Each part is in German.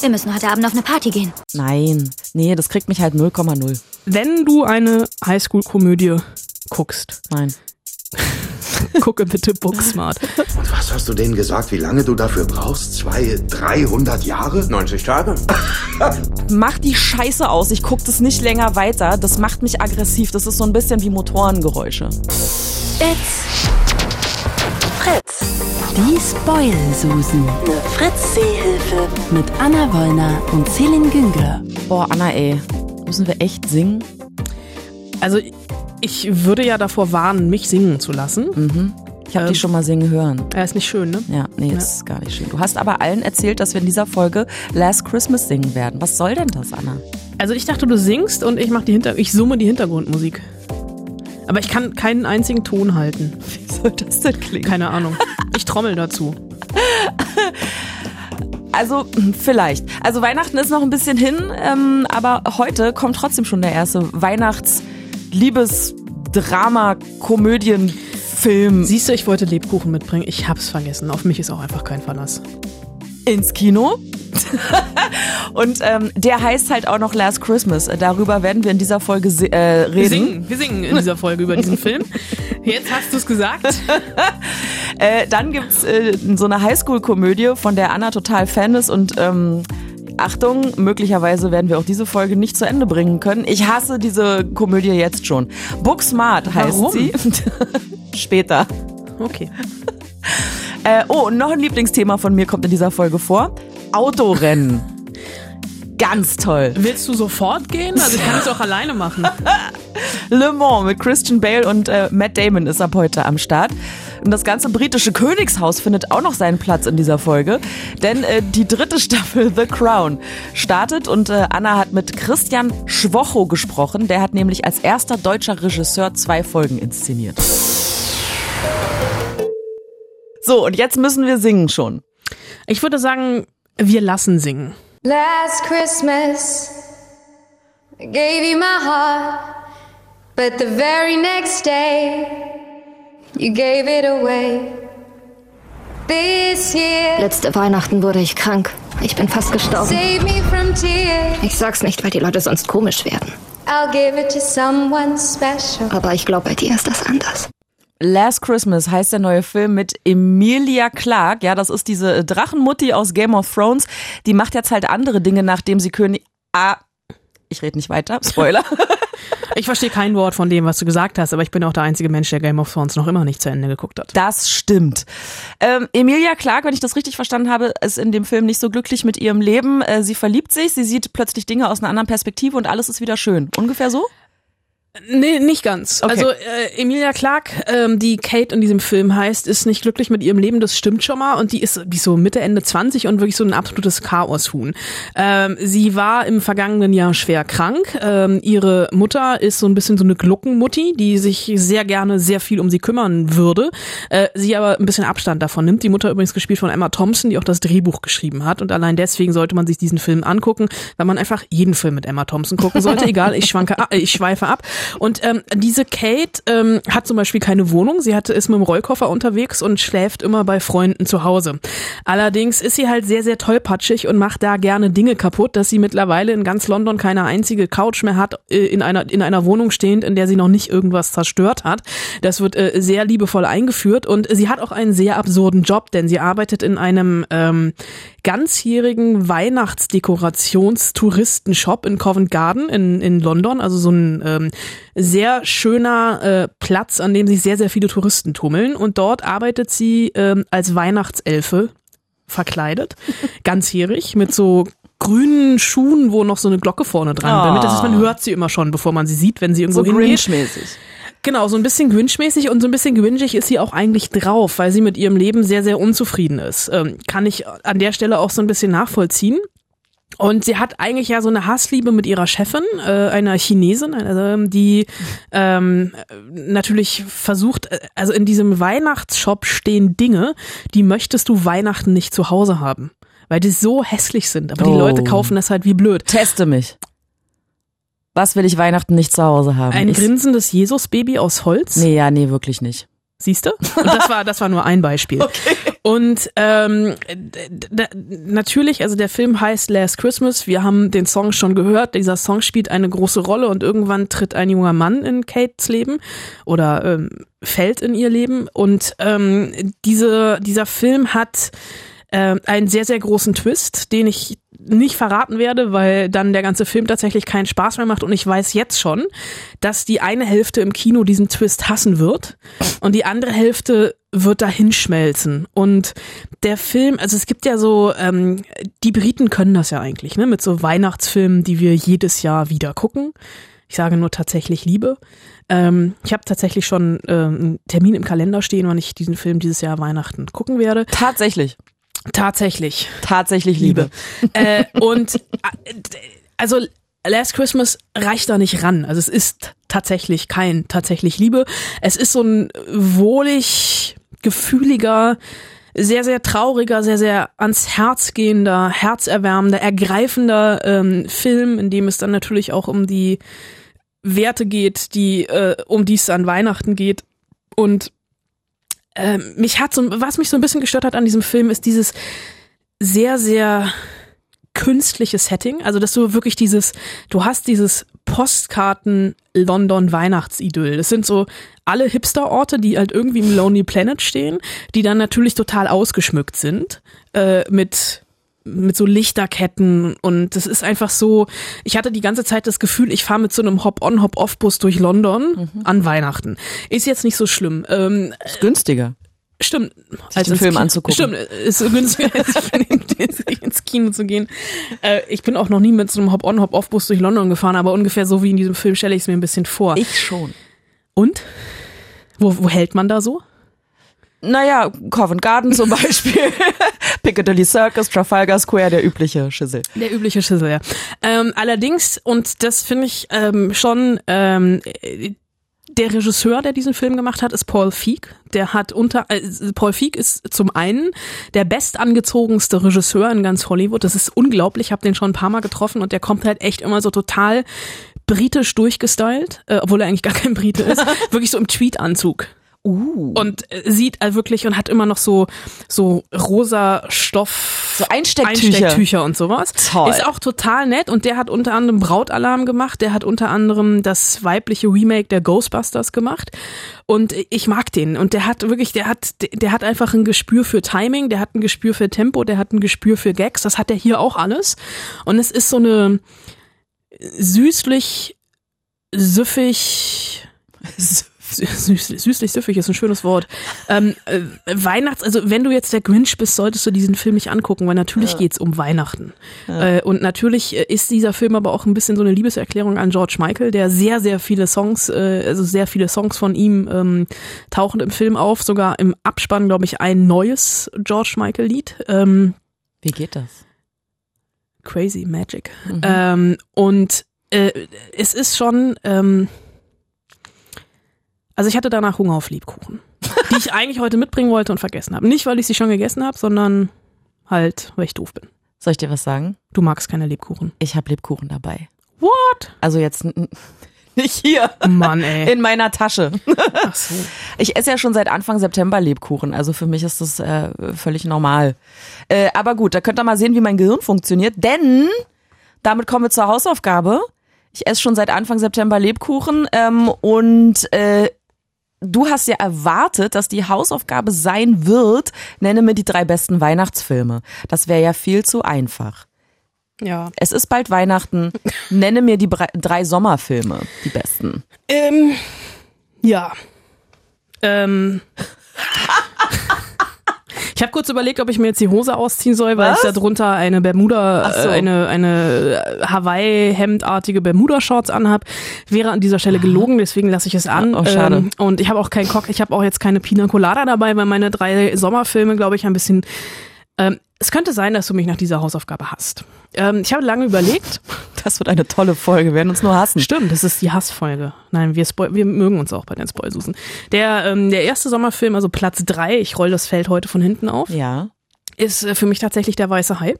Wir müssen heute Abend auf eine Party gehen. Nein, nee, das kriegt mich halt 0,0. Wenn du eine Highschool-Komödie guckst, Nein. gucke bitte Booksmart. Und was hast du denen gesagt, wie lange du dafür brauchst? Zwei, 300 Jahre? 90 Tage. Mach die Scheiße aus, ich guck das nicht länger weiter. Das macht mich aggressiv. Das ist so ein bisschen wie Motorengeräusche. It's Fritz. Die Spoil-Susen. Eine Fritz-Seehilfe. Mit Anna Wollner und Celine Güngler. Boah, Anna, ey. Müssen wir echt singen? Also ich würde ja davor warnen, mich singen zu lassen. Ich habe Ähm. die schon mal singen hören. Er ist nicht schön, ne? Ja, nee, das ist gar nicht schön. Du hast aber allen erzählt, dass wir in dieser Folge Last Christmas singen werden. Was soll denn das, Anna? Also ich dachte, du singst und ich mach die Hinter ich summe die Hintergrundmusik. Aber ich kann keinen einzigen Ton halten. Wie soll das denn klingen? Keine Ahnung. Ich trommel dazu. Also, vielleicht. Also, Weihnachten ist noch ein bisschen hin, ähm, aber heute kommt trotzdem schon der erste Weihnachts-Liebes-Drama-Komödien-Film Siehst du, ich wollte Lebkuchen mitbringen. Ich hab's vergessen. Auf mich ist auch einfach kein Verlass. Ins Kino. Und ähm, der heißt halt auch noch Last Christmas. Darüber werden wir in dieser Folge äh, reden. Wir singen, wir singen in dieser Folge über diesen Film. Jetzt hast du es gesagt. Äh, dann gibt's äh, so eine Highschool-Komödie, von der Anna total Fan ist und ähm, Achtung, möglicherweise werden wir auch diese Folge nicht zu Ende bringen können. Ich hasse diese Komödie jetzt schon. Booksmart heißt Warum? sie. Später. Okay. Äh, oh, und noch ein Lieblingsthema von mir kommt in dieser Folge vor. Autorennen. Ganz toll. Willst du sofort gehen? Also ich kann es auch alleine machen. Le Mans mit Christian Bale und äh, Matt Damon ist ab heute am Start. Und das ganze britische Königshaus findet auch noch seinen Platz in dieser Folge. Denn äh, die dritte Staffel The Crown startet und äh, Anna hat mit Christian Schwocho gesprochen. Der hat nämlich als erster deutscher Regisseur zwei Folgen inszeniert. So, und jetzt müssen wir singen schon. Ich würde sagen, wir lassen singen. Last Christmas, I gave you my heart, but the very next day, you gave it away. This year, Letzte Weihnachten wurde ich krank. Ich bin fast gestorben. save me from tears. Ich sag's nicht, weil die Leute sonst komisch werden. I'll give it to someone special. Aber ich glaube, bei dir ist das anders. Last Christmas heißt der neue Film mit Emilia Clarke. Ja, das ist diese Drachenmutti aus Game of Thrones. Die macht jetzt halt andere Dinge, nachdem sie König. Ah, ich rede nicht weiter. Spoiler. Ich verstehe kein Wort von dem, was du gesagt hast, aber ich bin auch der einzige Mensch, der Game of Thrones noch immer nicht zu Ende geguckt hat. Das stimmt. Ähm, Emilia Clarke, wenn ich das richtig verstanden habe, ist in dem Film nicht so glücklich mit ihrem Leben. Äh, sie verliebt sich, sie sieht plötzlich Dinge aus einer anderen Perspektive und alles ist wieder schön. Ungefähr so? Nee, nicht ganz. Okay. Also äh, Emilia Clarke, ähm, die Kate in diesem Film heißt, ist nicht glücklich mit ihrem Leben, das stimmt schon mal. Und die ist, die ist so Mitte, Ende 20 und wirklich so ein absolutes Chaoshuhn. Ähm, sie war im vergangenen Jahr schwer krank. Ähm, ihre Mutter ist so ein bisschen so eine Gluckenmutti, die sich sehr gerne sehr viel um sie kümmern würde. Äh, sie aber ein bisschen Abstand davon nimmt. Die Mutter übrigens gespielt von Emma Thompson, die auch das Drehbuch geschrieben hat. Und allein deswegen sollte man sich diesen Film angucken, weil man einfach jeden Film mit Emma Thompson gucken sollte. Egal, ich schwanke, ab, äh, ich schweife ab. Und ähm, diese Kate ähm, hat zum Beispiel keine Wohnung. Sie hat, ist mit dem Rollkoffer unterwegs und schläft immer bei Freunden zu Hause. Allerdings ist sie halt sehr, sehr tollpatschig und macht da gerne Dinge kaputt, dass sie mittlerweile in ganz London keine einzige Couch mehr hat, äh, in einer, in einer Wohnung stehend, in der sie noch nicht irgendwas zerstört hat. Das wird äh, sehr liebevoll eingeführt und sie hat auch einen sehr absurden Job, denn sie arbeitet in einem ähm, ganzjährigen Weihnachtsdekorationstouristenshop in Covent Garden in, in London, also so ein ähm, sehr schöner äh, Platz, an dem sich sehr, sehr viele Touristen tummeln. Und dort arbeitet sie ähm, als Weihnachtselfe verkleidet, ganzjährig, mit so grünen Schuhen, wo noch so eine Glocke vorne dran damit. Das ist, man hört sie immer schon, bevor man sie sieht, wenn sie irgendwo So hingeht. Grinch-mäßig. Genau, so ein bisschen Grinch-mäßig und so ein bisschen grinchig ist sie auch eigentlich drauf, weil sie mit ihrem Leben sehr, sehr unzufrieden ist. Ähm, kann ich an der Stelle auch so ein bisschen nachvollziehen. Und sie hat eigentlich ja so eine Hassliebe mit ihrer Chefin, äh, einer Chinesin, äh, die ähm, natürlich versucht, äh, also in diesem Weihnachtsshop stehen Dinge, die möchtest du Weihnachten nicht zu Hause haben. Weil die so hässlich sind. Aber die Oh. Leute kaufen das halt wie blöd. Teste mich. Was will ich Weihnachten nicht zu Hause haben? Ein grinsendes Jesus-Baby aus Holz. Nee, ja, nee, wirklich nicht. Siehst du? Und das war, das war nur ein Beispiel. Und ähm, natürlich, also der Film heißt Last Christmas. Wir haben den Song schon gehört. Dieser Song spielt eine große Rolle und irgendwann tritt ein junger Mann in Kates Leben oder ähm, fällt in ihr Leben. Und ähm, diese, dieser Film hat äh, einen sehr, sehr großen Twist, den ich nicht verraten werde, weil dann der ganze Film tatsächlich keinen Spaß mehr macht und ich weiß jetzt schon, dass die eine Hälfte im Kino diesen Twist hassen wird und die andere Hälfte wird dahin schmelzen. Und der Film, also es gibt ja so, ähm, die Briten können das ja eigentlich, ne, mit so Weihnachtsfilmen, die wir jedes Jahr wieder gucken. Ich sage nur tatsächlich Liebe. Ähm, ich habe tatsächlich schon ähm, einen Termin im Kalender stehen, wann ich diesen Film dieses Jahr Weihnachten gucken werde. Tatsächlich. Tatsächlich. Tatsächlich Liebe. äh, und äh, also Last Christmas reicht da nicht ran. Also es ist tatsächlich kein tatsächlich Liebe. Es ist so ein wohlig, gefühliger, sehr, sehr trauriger, sehr, sehr ans Herz gehender, herzerwärmender, ergreifender ähm, Film, in dem es dann natürlich auch um die Werte geht, die, äh, um die es an Weihnachten geht. Und ähm, mich hat so, was mich so ein bisschen gestört hat an diesem Film, ist dieses sehr, sehr künstliche Setting. Also, dass du wirklich dieses, du hast dieses Postkarten-London-Weihnachtsidyll. Das sind so alle Hipster-Orte, die halt irgendwie im Lonely Planet stehen, die dann natürlich total ausgeschmückt sind, äh, mit mit so Lichterketten und das ist einfach so, ich hatte die ganze Zeit das Gefühl, ich fahre mit so einem Hop-on, Hop-off-Bus durch London an Weihnachten. Ist jetzt nicht so schlimm. Ähm, Ist günstiger. Stimmt. den ins Film Kino- anzugucken. Stimmt, ist so günstiger, als ins Kino zu gehen. Äh, ich bin auch noch nie mit so einem Hop-on, Hop-off-Bus durch London gefahren, aber ungefähr so wie in diesem Film stelle ich es mir ein bisschen vor. Ich schon. Und? Wo, wo hält man da so? Naja, Covent Garden zum Beispiel. Piccadilly Circus, Trafalgar Square, der übliche Schissel. Der übliche Schissel, ja. Ähm, allerdings, und das finde ich ähm, schon, ähm, äh, der Regisseur, der diesen Film gemacht hat, ist Paul Feig. Der hat unter, äh, Paul Feig ist zum einen der bestangezogenste Regisseur in ganz Hollywood. Das ist unglaublich. Ich habe den schon ein paar Mal getroffen und der kommt halt echt immer so total britisch durchgestylt, äh, obwohl er eigentlich gar kein Brite ist. Wirklich so im Tweetanzug. Uh. Und äh, sieht wirklich und hat immer noch so so rosa Stoff So Einstecktücher. Einstecktücher und sowas. Toll. Ist auch total nett und der hat unter anderem Brautalarm gemacht, der hat unter anderem das weibliche Remake der Ghostbusters gemacht und ich mag den und der hat wirklich, der hat der hat einfach ein Gespür für Timing, der hat ein Gespür für Tempo, der hat ein Gespür für Gags, das hat er hier auch alles und es ist so eine süßlich süffig Süßlich, süßlich süffig ist ein schönes Wort. Ähm, äh, Weihnachts, also wenn du jetzt der Grinch bist, solltest du diesen Film nicht angucken, weil natürlich geht's um Weihnachten. Äh, und natürlich äh, ist dieser Film aber auch ein bisschen so eine Liebeserklärung an George Michael, der sehr, sehr viele Songs, äh, also sehr viele Songs von ihm ähm, tauchen im Film auf, sogar im Abspann, glaube ich, ein neues George Michael-Lied. Ähm, Wie geht das? Crazy Magic. Ähm, und äh, es ist schon, ähm, also ich hatte danach Hunger auf Lebkuchen, die ich eigentlich heute mitbringen wollte und vergessen habe. Nicht, weil ich sie schon gegessen habe, sondern halt, weil ich doof bin. Soll ich dir was sagen? Du magst keine Lebkuchen. Ich habe Lebkuchen dabei. What? Also jetzt nicht hier. Mann, ey. In meiner Tasche. Ach so. Ich esse ja schon seit Anfang September Lebkuchen, also für mich ist das äh, völlig normal. Äh, aber gut, da könnt ihr mal sehen, wie mein Gehirn funktioniert, denn damit kommen wir zur Hausaufgabe. Ich esse schon seit Anfang September Lebkuchen ähm, und äh, du hast ja erwartet, dass die Hausaufgabe sein wird, nenne mir die drei besten Weihnachtsfilme. Das wäre ja viel zu einfach. Ja. Es ist bald Weihnachten, nenne mir die drei Sommerfilme, die besten. Ähm, ja. Ähm. Ich habe kurz überlegt, ob ich mir jetzt die Hose ausziehen soll, weil Was? ich darunter eine Bermuda, so. äh, eine, eine Hawaii-Hemdartige Bermuda-Shorts anhab. Wäre an dieser Stelle gelogen, deswegen lasse ich es an. Oh, schade. Ähm, und ich habe auch keinen Cock, ich habe auch jetzt keine Pina Colada dabei, weil meine drei Sommerfilme, glaube ich, ein bisschen. Ähm, es könnte sein, dass du mich nach dieser Hausaufgabe hast. Ähm, ich habe lange überlegt. Das wird eine tolle Folge, wir werden uns nur hassen. Stimmt, das ist die Hassfolge. Nein, wir, spoil wir mögen uns auch bei den Spoilsusen. Der, ähm, der erste Sommerfilm, also Platz drei, ich roll das Feld heute von hinten auf, Ja. ist äh, für mich tatsächlich der weiße Hai.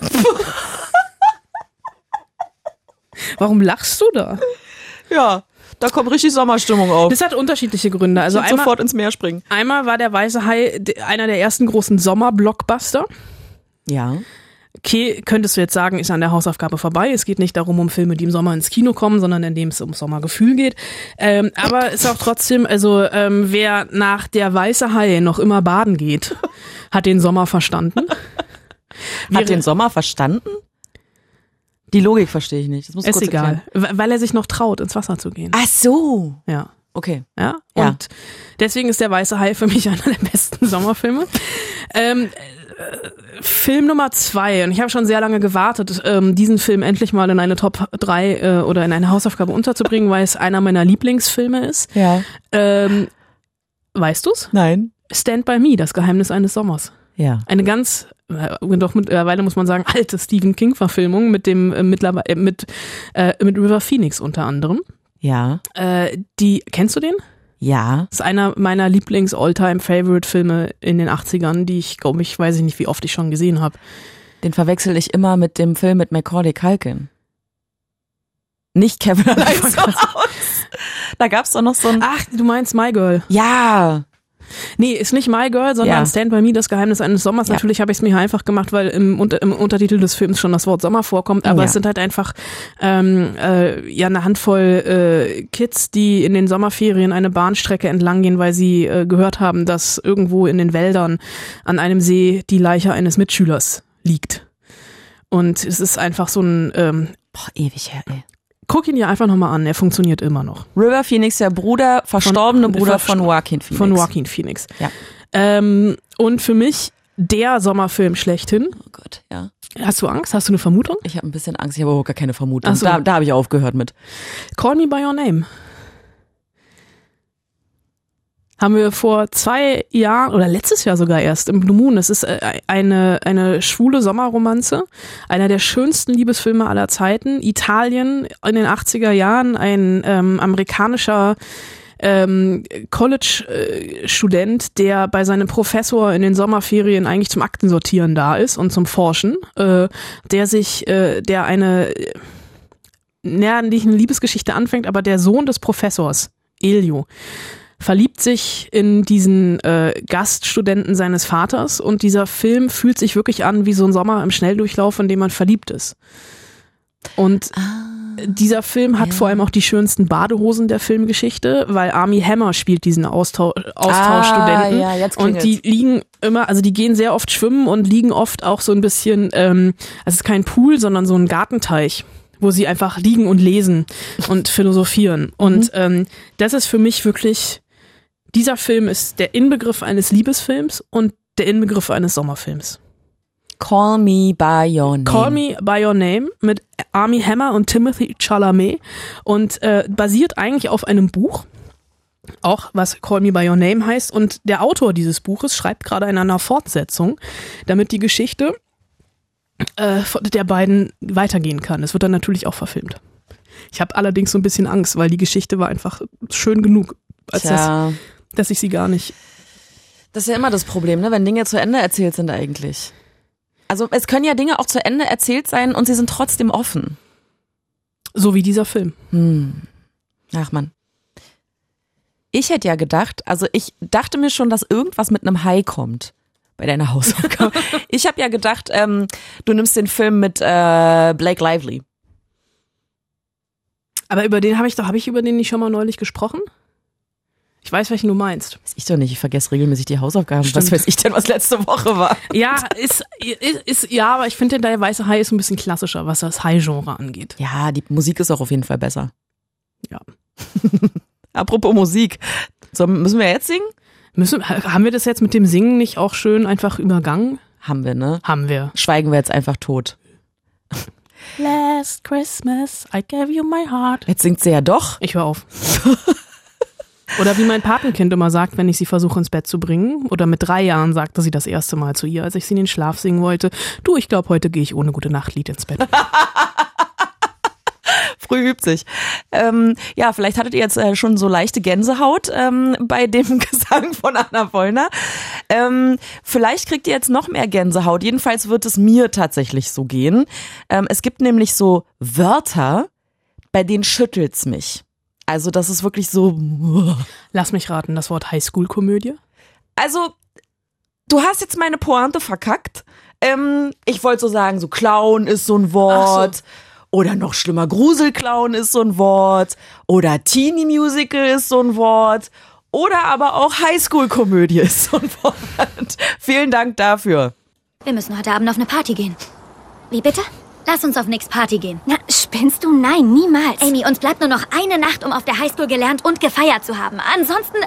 Warum lachst du da? Ja. Da kommt richtig Sommerstimmung auf. Das hat unterschiedliche Gründe. Also ich einmal, sofort ins Meer springen. einmal war der Weiße Hai einer der ersten großen Sommer-Blockbuster. Ja. Okay, könntest du jetzt sagen, ist an der Hausaufgabe vorbei. Es geht nicht darum, um Filme, die im Sommer ins Kino kommen, sondern in dem es um Sommergefühl geht. Ähm, aber ist auch trotzdem, also ähm, wer nach der Weiße Hai noch immer baden geht, hat den Sommer verstanden. Hat den Sommer verstanden? Die Logik verstehe ich nicht. Das muss Ist egal, erklären. weil er sich noch traut, ins Wasser zu gehen. Ach so. Ja. Okay. Ja, Ja. und deswegen ist der Weiße Hai für mich einer der besten Sommerfilme. Ähm, äh, Film Nummer zwei, und ich habe schon sehr lange gewartet, ähm, diesen Film endlich mal in eine Top 3 äh, oder in eine Hausaufgabe unterzubringen, weil es einer meiner Lieblingsfilme ist. Ja. Ähm, weißt du's? Nein. Stand by Me, das Geheimnis eines Sommers. Ja. Eine ganz, äh, doch mittlerweile muss man sagen, alte Stephen King-Verfilmung mit dem äh, mittlerweile äh, mit äh, mit River Phoenix unter anderem. Ja. Äh, die kennst du den? Ja. Das ist einer meiner Lieblings-All-Time-Favorite-Filme in den 80ern, die ich, glaube ich, weiß ich nicht, wie oft ich schon gesehen habe. Den verwechsel ich immer mit dem Film mit Macaulay Culkin. Nicht Kevin allein zu Hause. Da gab's doch noch so ein. Ach, du meinst My Girl. Ja. Nee, ist nicht My Girl, sondern Ja. Stand By Me, das Geheimnis eines Sommers. Ja. Natürlich habe ich es mir einfach gemacht, weil im, im Untertitel des Films schon das Wort Sommer vorkommt. Aber Ja. es sind halt einfach ähm, äh, ja eine Handvoll äh, Kids, die in den Sommerferien eine Bahnstrecke entlang gehen, weil sie äh, gehört haben, dass irgendwo in den Wäldern an einem See die Leiche eines Mitschülers liegt. Und es ist einfach so ein ähm, Boah, ewig her, ey. Guck ihn dir einfach nochmal an, er funktioniert immer noch. River Phoenix, der Bruder, verstorbene Von- Bruder von Joaquin Phoenix. Von Joaquin Phoenix. Ja. Ähm, und für mich der Sommerfilm schlechthin. Oh Gott, ja. Hast du Angst? Hast du eine Vermutung? Ich habe ein bisschen Angst, ich habe aber gar keine Vermutung. So. Da, da habe ich aufgehört mit. Call Me By Your Name. Haben wir vor zwei Jahren oder letztes Jahr sogar erst im Blue Moon. Das ist äh, eine, eine schwule Sommerromanze. Einer der schönsten Liebesfilme aller Zeiten. Italien in den 80er Jahren. Ein ähm, amerikanischer ähm, College-Student, der bei seinem Professor in den Sommerferien eigentlich zum Aktensortieren da ist und zum Forschen, äh, der sich, äh, der eine äh, naja, Liebesgeschichte anfängt, aber der Sohn des Professors, Elio, verliebt sich in diesen äh, Gaststudenten seines Vaters und dieser Film fühlt sich wirklich an wie so ein Sommer im Schnelldurchlauf, in dem man verliebt ist. Und dieser Film hat vor allem auch die schönsten Badehosen der Filmgeschichte, weil Army Hammer spielt diesen Austau Austauschstudenten. Ah, ja, und die liegen immer, also die gehen sehr oft schwimmen und liegen oft auch so ein bisschen, ähm, also es ist kein Pool, sondern so ein Gartenteich wo sie einfach liegen und lesen und philosophieren. Und ähm, das ist für mich wirklich, dieser Film ist der Inbegriff eines Liebesfilms und der Inbegriff eines Sommerfilms. Call Me By Your Name. Call Me By Your Name mit Army Hammer und Timothy Chalamet und äh, basiert eigentlich auf einem Buch, auch was Call Me By Your Name heißt. Und der Autor dieses Buches schreibt gerade in einer Fortsetzung, damit die Geschichte äh, der beiden weitergehen kann. Es wird dann natürlich auch verfilmt. Ich habe allerdings so ein bisschen Angst, weil die Geschichte war einfach schön genug, als das, Tja, dass ich sie gar nicht. das ist ja immer das Problem, ne? wenn Dinge zu Ende erzählt sind eigentlich. Also es können ja Dinge auch zu Ende erzählt sein und sie sind trotzdem offen. So wie dieser Film. Hm. Ach man. Ich hätte ja gedacht, also ich dachte mir schon, dass irgendwas mit einem Hai kommt bei deiner Hausaufgabe. ich habe ja gedacht, ähm, du nimmst den Film mit äh, Blake Lively. Aber über den habe ich doch, habe ich über den nicht schon mal neulich gesprochen? Ich weiß, welchen du meinst. Weiß ich doch nicht, ich vergesse regelmäßig die Hausaufgaben. Stimmt. Was weiß ich denn, was letzte Woche war? Ja, ist, ist, ist ja, aber ich finde, der weiße Hai ist ein bisschen klassischer, was das Hai-Genre angeht. Ja, die Musik ist auch auf jeden Fall besser. Ja. Apropos Musik. So, müssen wir jetzt singen? Müssen, haben wir das jetzt mit dem Singen nicht auch schön einfach übergangen? Haben wir, ne? Haben wir. Schweigen wir jetzt einfach tot. Last Christmas, I gave you my heart. Jetzt singt sie ja doch. Ich höre auf. Oder wie mein Patenkind immer sagt, wenn ich sie versuche ins Bett zu bringen, oder mit drei Jahren sagte sie das erste Mal zu ihr, als ich sie in den Schlaf singen wollte, du, ich glaube, heute gehe ich ohne gute Nachtlied ins Bett. Früh übt sich. Ähm, ja, vielleicht hattet ihr jetzt äh, schon so leichte Gänsehaut ähm, bei dem Gesang von Anna Wollner. Ähm, vielleicht kriegt ihr jetzt noch mehr Gänsehaut. Jedenfalls wird es mir tatsächlich so gehen. Ähm, es gibt nämlich so Wörter, bei denen schüttelt's mich. Also das ist wirklich so. Lass mich raten, das Wort Highschool-Komödie? Also, du hast jetzt meine Pointe verkackt. Ähm, ich wollte so sagen, so Clown ist so ein Wort. Oder noch schlimmer, Gruselclown ist so ein Wort. Oder Teenie Musical ist so ein Wort. Oder aber auch Highschool-Komödie ist so ein Wort. Vielen Dank dafür. Wir müssen heute Abend auf eine Party gehen. Wie bitte? Lass uns auf nix Party gehen. Na, spinnst du? Nein, niemals. Amy, uns bleibt nur noch eine Nacht, um auf der Highschool gelernt und gefeiert zu haben. Ansonsten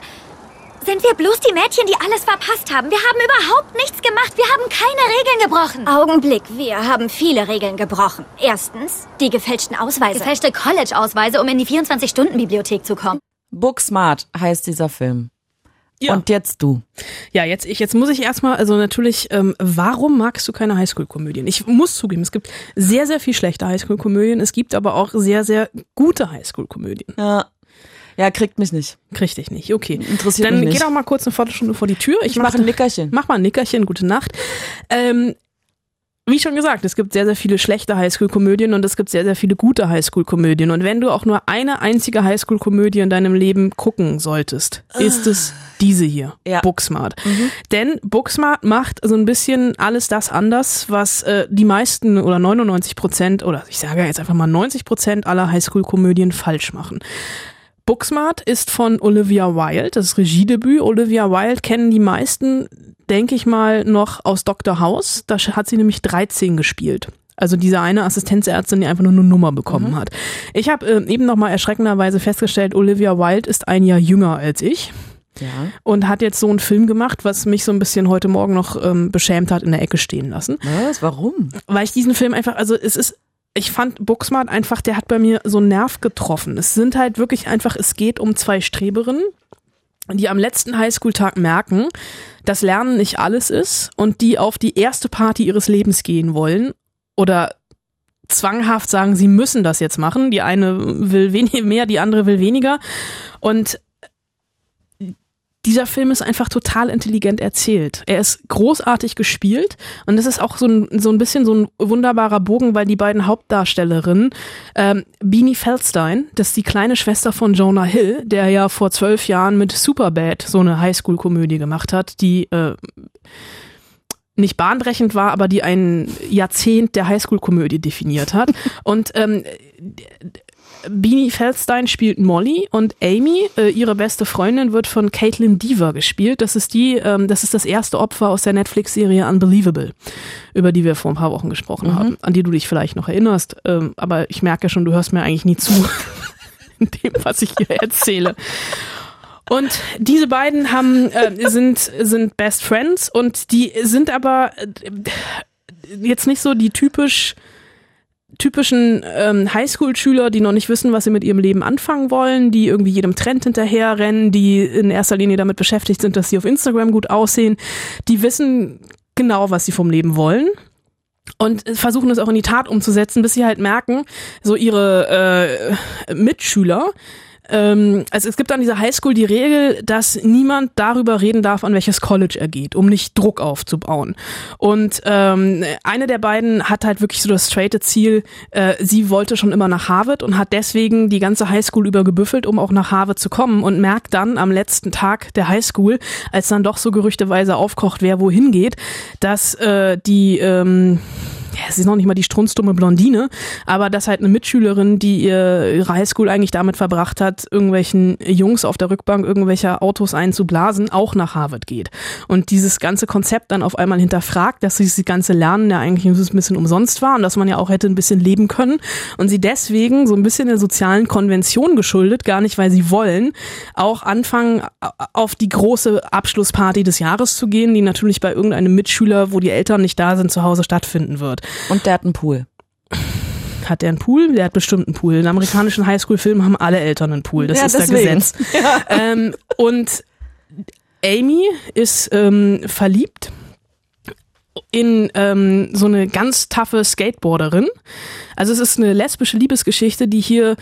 sind wir bloß die Mädchen, die alles verpasst haben. Wir haben überhaupt nichts gemacht. Wir haben keine Regeln gebrochen. Augenblick, wir haben viele Regeln gebrochen. Erstens, die gefälschten Ausweise. Gefälschte College-Ausweise, um in die 24-Stunden-Bibliothek zu kommen. Booksmart heißt dieser Film. Und jetzt du. Ja, jetzt ich. Jetzt muss ich erstmal, also natürlich, ähm, warum magst du keine Highschool-Komödien? Ich muss zugeben, es gibt sehr, sehr viel schlechte Highschool-Komödien. Es gibt aber auch sehr, sehr gute Highschool-Komödien. Ja. Ja, kriegt mich nicht. Krieg dich nicht, okay. Interessiert Dann mich nicht. geh doch mal kurz eine Viertelstunde vor die Tür. Ich mache ein Nickerchen. Mach mal ein Nickerchen, gute Nacht. Ähm, wie schon gesagt, es gibt sehr, sehr viele schlechte Highschool-Komödien und es gibt sehr, sehr viele gute Highschool-Komödien. Und wenn du auch nur eine einzige Highschool-Komödie in deinem Leben gucken solltest, ist es diese hier, Ja. Booksmart. Denn Booksmart macht so ein bisschen alles das anders, was äh, die meisten oder 99 Prozent oder ich sage jetzt einfach mal 90 Prozent aller Highschool-Komödien falsch machen. Booksmart ist von Olivia Wilde, das ist Regiedebüt. Olivia Wilde kennen die meisten, denke ich mal, noch aus Dr. House. Da hat sie nämlich 13 gespielt. Also diese eine Assistenzärztin, die einfach nur eine Nummer bekommen hat. Ich habe äh, eben noch mal erschreckenderweise festgestellt, Olivia Wilde ist ein Jahr jünger als ich Ja. und hat jetzt so einen Film gemacht, was mich so ein bisschen heute Morgen noch ähm, beschämt hat, in der Ecke stehen lassen Was? Warum? weil ich diesen Film einfach, also es ist, ich fand Booksmart einfach, der hat bei mir so einen Nerv getroffen. Es sind halt wirklich einfach, es geht um zwei Streberinnen, die am letzten Highschool-Tag merken, dass Lernen nicht alles ist und die auf die erste Party ihres Lebens gehen wollen oder zwanghaft sagen, sie müssen das jetzt machen. Die eine will wenig mehr, die andere will weniger. Und dieser Film ist einfach total intelligent erzählt. Er ist großartig gespielt und es ist auch so ein, so ein bisschen so ein wunderbarer Bogen, weil die beiden Hauptdarstellerinnen, ähm, Beanie Feldstein, das ist die kleine Schwester von Jonah Hill, der ja vor zwölf Jahren mit Superbad so eine Highschool-Komödie gemacht hat, die äh, nicht bahnbrechend war, aber die ein Jahrzehnt der Highschool-Komödie definiert hat. Und ähm, Beanie Feldstein spielt Molly und Amy, äh, ihre beste Freundin, wird von Caitlin Deaver gespielt. Das ist die, ähm, das ist das erste Opfer aus der Netflix-Serie Unbelievable, über die wir vor ein paar Wochen gesprochen haben, an die du dich vielleicht noch erinnerst. Ähm, aber ich merke schon, du hörst mir eigentlich nie zu in dem, was ich hier erzähle. Und diese beiden haben äh, sind sind Best Friends und die sind aber äh, jetzt nicht so die typisch typischen ähm, Highschool-Schüler, die noch nicht wissen, was sie mit ihrem Leben anfangen wollen, die irgendwie jedem Trend hinterherrennen, die in erster Linie damit beschäftigt sind, dass sie auf Instagram gut aussehen. Die wissen genau, was sie vom Leben wollen und versuchen es auch in die Tat umzusetzen, bis sie halt merken, so ihre äh, Mitschüler, ähm, also es gibt an dieser Highschool die Regel, dass niemand darüber reden darf, an welches College er geht, um nicht Druck aufzubauen. Und ähm, eine der beiden hat halt wirklich so das straighte Ziel, äh, sie wollte schon immer nach Harvard und hat deswegen die ganze Highschool über gebüffelt, um auch nach Harvard zu kommen und merkt dann am letzten Tag der Highschool, als dann doch so gerüchteweise aufkocht, wer wohin geht, dass äh, die ähm, ja, sie ist noch nicht mal die strunzdumme Blondine, aber dass halt eine Mitschülerin, die ihr Highschool eigentlich damit verbracht hat, irgendwelchen Jungs auf der Rückbank irgendwelcher Autos einzublasen, auch nach Harvard geht. Und dieses ganze Konzept dann auf einmal hinterfragt, dass dieses ganze Lernen ja eigentlich ein bisschen umsonst war und dass man ja auch hätte ein bisschen leben können. Und sie deswegen so ein bisschen der sozialen Konvention geschuldet, gar nicht weil sie wollen, auch anfangen auf die große Abschlussparty des Jahres zu gehen, die natürlich bei irgendeinem Mitschüler, wo die Eltern nicht da sind, zu Hause stattfinden wird. Und der hat einen Pool. Hat der einen Pool? Der hat bestimmt einen Pool. In amerikanischen Highschool-Filmen haben alle Eltern einen Pool. Das Ja, ist deswegen. der Gesetz. Ähm, und Amy ist ähm, verliebt in ähm, so eine ganz taffe Skateboarderin. Also es ist eine lesbische Liebesgeschichte, die hier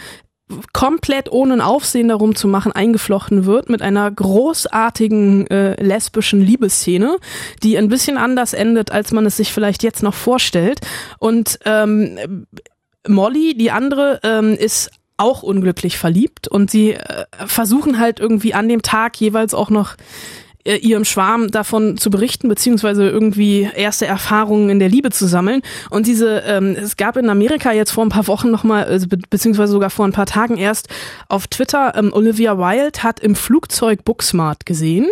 komplett ohne Aufsehen darum zu machen eingeflochten wird mit einer großartigen äh, lesbischen Liebesszene, die ein bisschen anders endet, als man es sich vielleicht jetzt noch vorstellt. Und ähm, Molly, die andere, ähm, ist auch unglücklich verliebt und sie äh, versuchen halt irgendwie an dem Tag jeweils auch noch ihrem Schwarm davon zu berichten, beziehungsweise irgendwie erste Erfahrungen in der Liebe zu sammeln. Und diese, ähm, es gab in Amerika jetzt vor ein paar Wochen nochmal, also, be beziehungsweise sogar vor ein paar Tagen erst auf Twitter, ähm, Olivia Wilde hat im Flugzeug Booksmart gesehen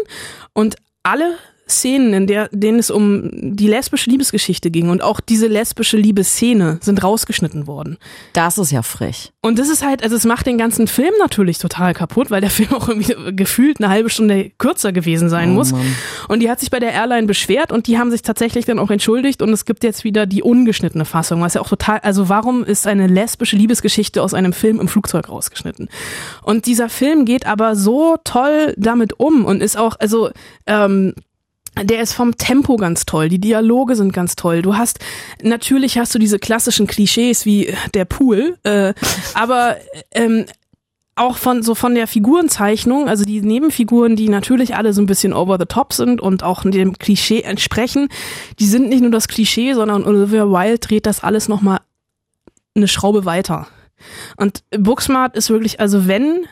und alle Szenen, in der, denen es um die lesbische Liebesgeschichte ging und auch diese lesbische Liebesszene sind rausgeschnitten worden. Das ist ja frech. Und das ist halt, also es macht den ganzen Film natürlich total kaputt, weil der Film auch irgendwie gefühlt eine halbe Stunde kürzer gewesen sein Oh muss. Mann. Und die hat sich bei der Airline beschwert und die haben sich tatsächlich dann auch entschuldigt und es gibt jetzt wieder die ungeschnittene Fassung, was ja auch total, also warum ist eine lesbische Liebesgeschichte aus einem Film im Flugzeug rausgeschnitten? Und dieser Film geht aber so toll damit um und ist auch, also, ähm, der ist vom Tempo ganz toll, die Dialoge sind ganz toll. Du hast natürlich hast du diese klassischen Klischees wie der Pool, äh, aber ähm, auch von so von der Figurenzeichnung, also die Nebenfiguren, die natürlich alle so ein bisschen over the top sind und auch dem Klischee entsprechen, die sind nicht nur das Klischee, sondern Olivia Wilde dreht das alles noch mal eine Schraube weiter. Und Booksmart ist wirklich, also wenn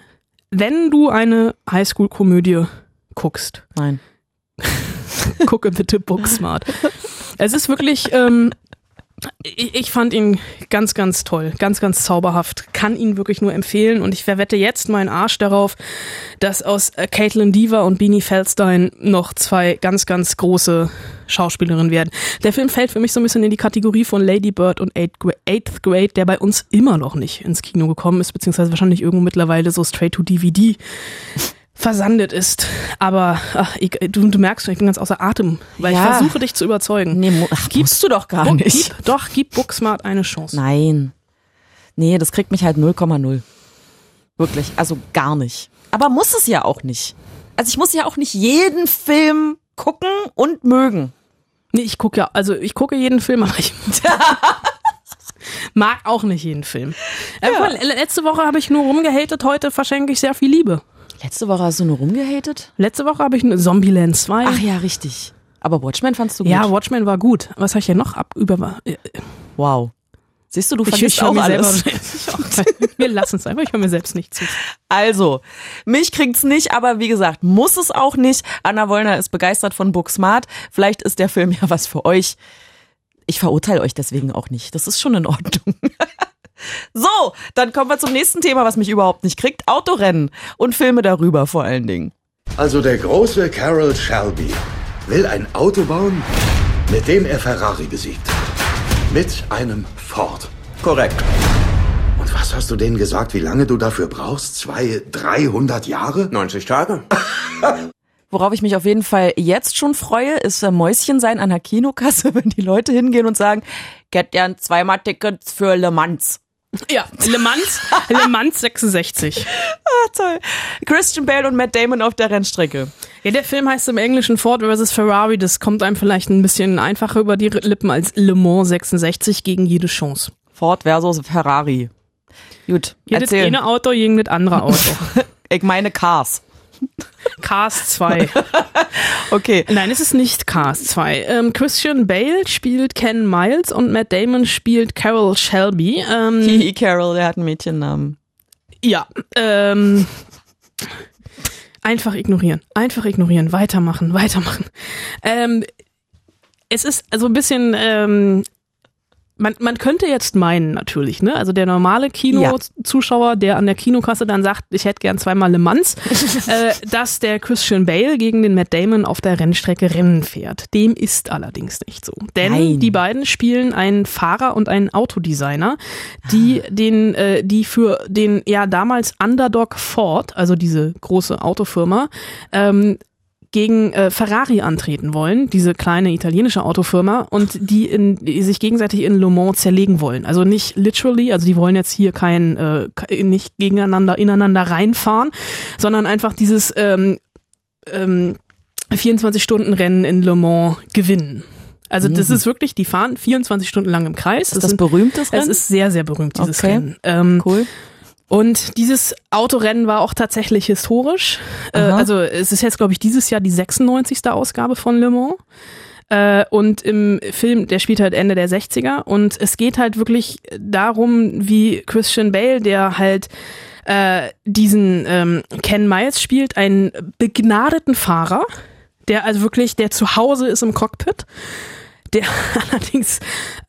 wenn du eine Highschool-Komödie guckst, Nein. gucke bitte Booksmart. Es ist wirklich, ähm, ich, ich fand ihn ganz, ganz toll, ganz, ganz zauberhaft. Kann ihn wirklich nur empfehlen und ich verwette jetzt meinen Arsch darauf, dass aus äh, Caitlin Deaver und Beanie Feldstein noch zwei ganz, ganz große Schauspielerinnen werden. Der Film fällt für mich so ein bisschen in die Kategorie von Lady Bird und Eighth Gra- Eighth Grade, der bei uns immer noch nicht ins Kino gekommen ist, beziehungsweise wahrscheinlich irgendwo mittlerweile so straight to DVD versandet ist. Aber ach, ich, du, du merkst schon, ich bin ganz außer Atem, weil Ja. ich versuche dich zu überzeugen. Nee, ach, gibst du doch gar Book- nicht. Gib, doch, gib Booksmart eine Chance. Nein. Nee, das kriegt mich halt 0,0. Wirklich, also gar nicht. Aber muss es ja auch nicht. Also ich muss ja auch nicht jeden Film gucken und mögen. Nee, ich gucke ja, also ich gucke jeden Film, aber ich mag auch nicht jeden Film. Äh, mal, le- letzte Woche habe ich nur rumgehatet, heute verschenke ich sehr viel Liebe. Letzte Woche hast du nur rumgehatet? Letzte Woche habe ich eine Zombieland 2. Ach ja, richtig. Aber Watchmen fandst du gut. ja, Watchmen war gut. Was habe ich denn noch ab über äh, Wow. Siehst du, du ich, vergisst ich höre auch mir alles. selber Wir lassen es einfach, ich höre mir selbst nicht zu. Also, mich kriegt's nicht, aber wie gesagt, muss es auch nicht. Anna Wollner ist begeistert von Booksmart. Vielleicht ist der Film ja was für euch. Ich verurteile euch deswegen auch nicht. Das ist schon in Ordnung. So, dann kommen wir zum nächsten Thema, was mich überhaupt nicht kriegt. Autorennen und Filme darüber vor allen Dingen. Also der große Carroll Shelby will ein Auto bauen, mit dem er Ferrari besiegt. Mit einem Ford. Korrekt. Und was hast du denen gesagt, wie lange du dafür brauchst? Zwei, 300 Jahre? 90 Tage. Worauf ich mich auf jeden Fall jetzt schon freue, ist äh, Mäuschen sein an der Kinokasse, wenn die Leute hingehen und sagen, get gern zweimal Tickets für Le Mans. Ja, Le Mans, Le Mans 66. Ah, toll. Christian Bale und Matt Damon auf der Rennstrecke. Ja, der Film heißt im Englischen Ford vs. Ferrari. Das kommt einem vielleicht ein bisschen einfacher über die Lippen als Le Mans 66 gegen jede Chance. Ford versus Ferrari. Gut, Jedes erzähl. eine Auto gegen das andere Auto. Ich meine Cars. Cars 2. Okay. Nein, es ist nicht Cars 2. Ähm, Christian Bale spielt Ken Miles und Matt Damon spielt Carol Shelby. Ähm, Hihi Carol, der hat einen Mädchennamen. ja, ähm, einfach ignorieren. Einfach ignorieren. Weitermachen, weitermachen. Ähm, es ist also ein bisschen, ähm, man, man könnte jetzt meinen natürlich, ne? Also der normale Kinozuschauer, der an der Kinokasse dann sagt, ich hätte gern zweimal Le Mans, äh, dass der Christian Bale gegen den Matt Damon auf der Rennstrecke Rennen fährt. Dem ist allerdings nicht so. Denn Nein. die beiden spielen einen Fahrer und einen Autodesigner, die den, äh, die für den ja damals Underdog Ford, also diese große Autofirma, ähm, gegen äh, Ferrari antreten wollen, diese kleine italienische Autofirma, und die, in, die sich gegenseitig in Le Mans zerlegen wollen. Also nicht literally, also die wollen jetzt hier kein, äh, nicht gegeneinander, ineinander reinfahren, sondern einfach dieses ähm, ähm, 24-Stunden-Rennen in Le Mans gewinnen. Also das ist wirklich, die fahren 24 Stunden lang im Kreis. Mhm. Ist das berühmtes Es Rennen? ist sehr, sehr berühmt, dieses Okay. Rennen. Ähm, Cool. Und dieses Autorennen war auch tatsächlich historisch. Äh, also es ist jetzt, glaube ich, dieses Jahr die 96. Ausgabe von Le Mans. Äh, und im Film, der spielt halt Ende der 60er und es geht halt wirklich darum, wie Christian Bale, der halt äh, diesen ähm, Ken Miles spielt, einen begnadeten Fahrer, der also wirklich, der zu Hause ist im Cockpit, der allerdings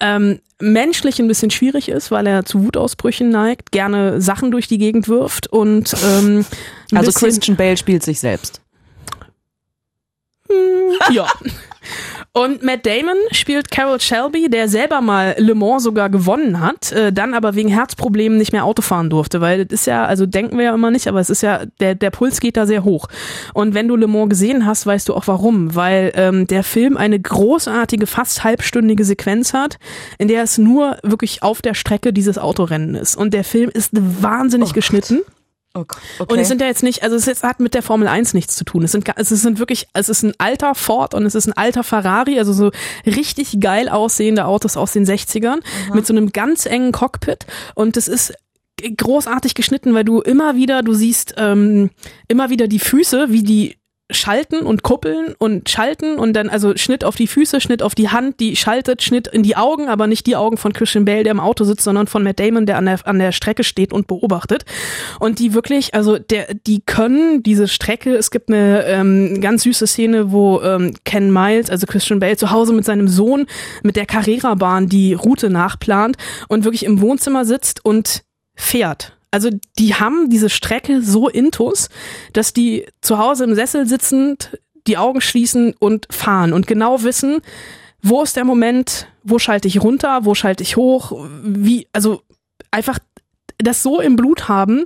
ähm, menschlich ein bisschen schwierig ist, weil er zu Wutausbrüchen neigt, gerne Sachen durch die Gegend wirft und ähm, Also Christian Bale spielt sich selbst. ja. Und Matt Damon spielt Carol Shelby, der selber mal Le Mans sogar gewonnen hat, äh, dann aber wegen Herzproblemen nicht mehr Auto fahren durfte, weil das ist ja, also denken wir ja immer nicht, aber es ist ja, der, der Puls geht da sehr hoch. Und wenn du Le Mans gesehen hast, weißt du auch warum, weil ähm, der Film eine großartige, fast halbstündige Sequenz hat, in der es nur wirklich auf der Strecke dieses Autorennen ist. Und der Film ist wahnsinnig geschnitten. Oh Gott, okay. Und es sind ja jetzt nicht, also es ist- hat mit der Formel 1 nichts zu tun. Es sind, es sind wirklich, es ist ein alter Ford und es ist ein alter Ferrari, also so richtig geil aussehende Autos aus den 60ern mit so einem ganz engen Cockpit und es ist großartig geschnitten, weil du immer wieder, du siehst ähm, immer wieder die Füße, wie die schalten und kuppeln und schalten und dann also Schnitt auf die Füße, Schnitt auf die Hand, die schaltet, Schnitt in die Augen, aber nicht die Augen von Christian Bale, der im Auto sitzt, sondern von Matt Damon, der an der, an der Strecke steht und beobachtet. Und die wirklich, also der, die können diese Strecke, es gibt eine ähm, ganz süße Szene, wo ähm, Ken Miles, also Christian Bale, zu Hause mit seinem Sohn mit der Carrera-Bahn die Route nachplant und wirklich im Wohnzimmer sitzt und fährt. Also die haben diese Strecke so intus, dass die zu Hause im Sessel sitzend die Augen schließen und fahren und genau wissen, wo ist der Moment, wo schalte ich runter, wo schalte ich hoch, wie, also einfach das so im Blut haben,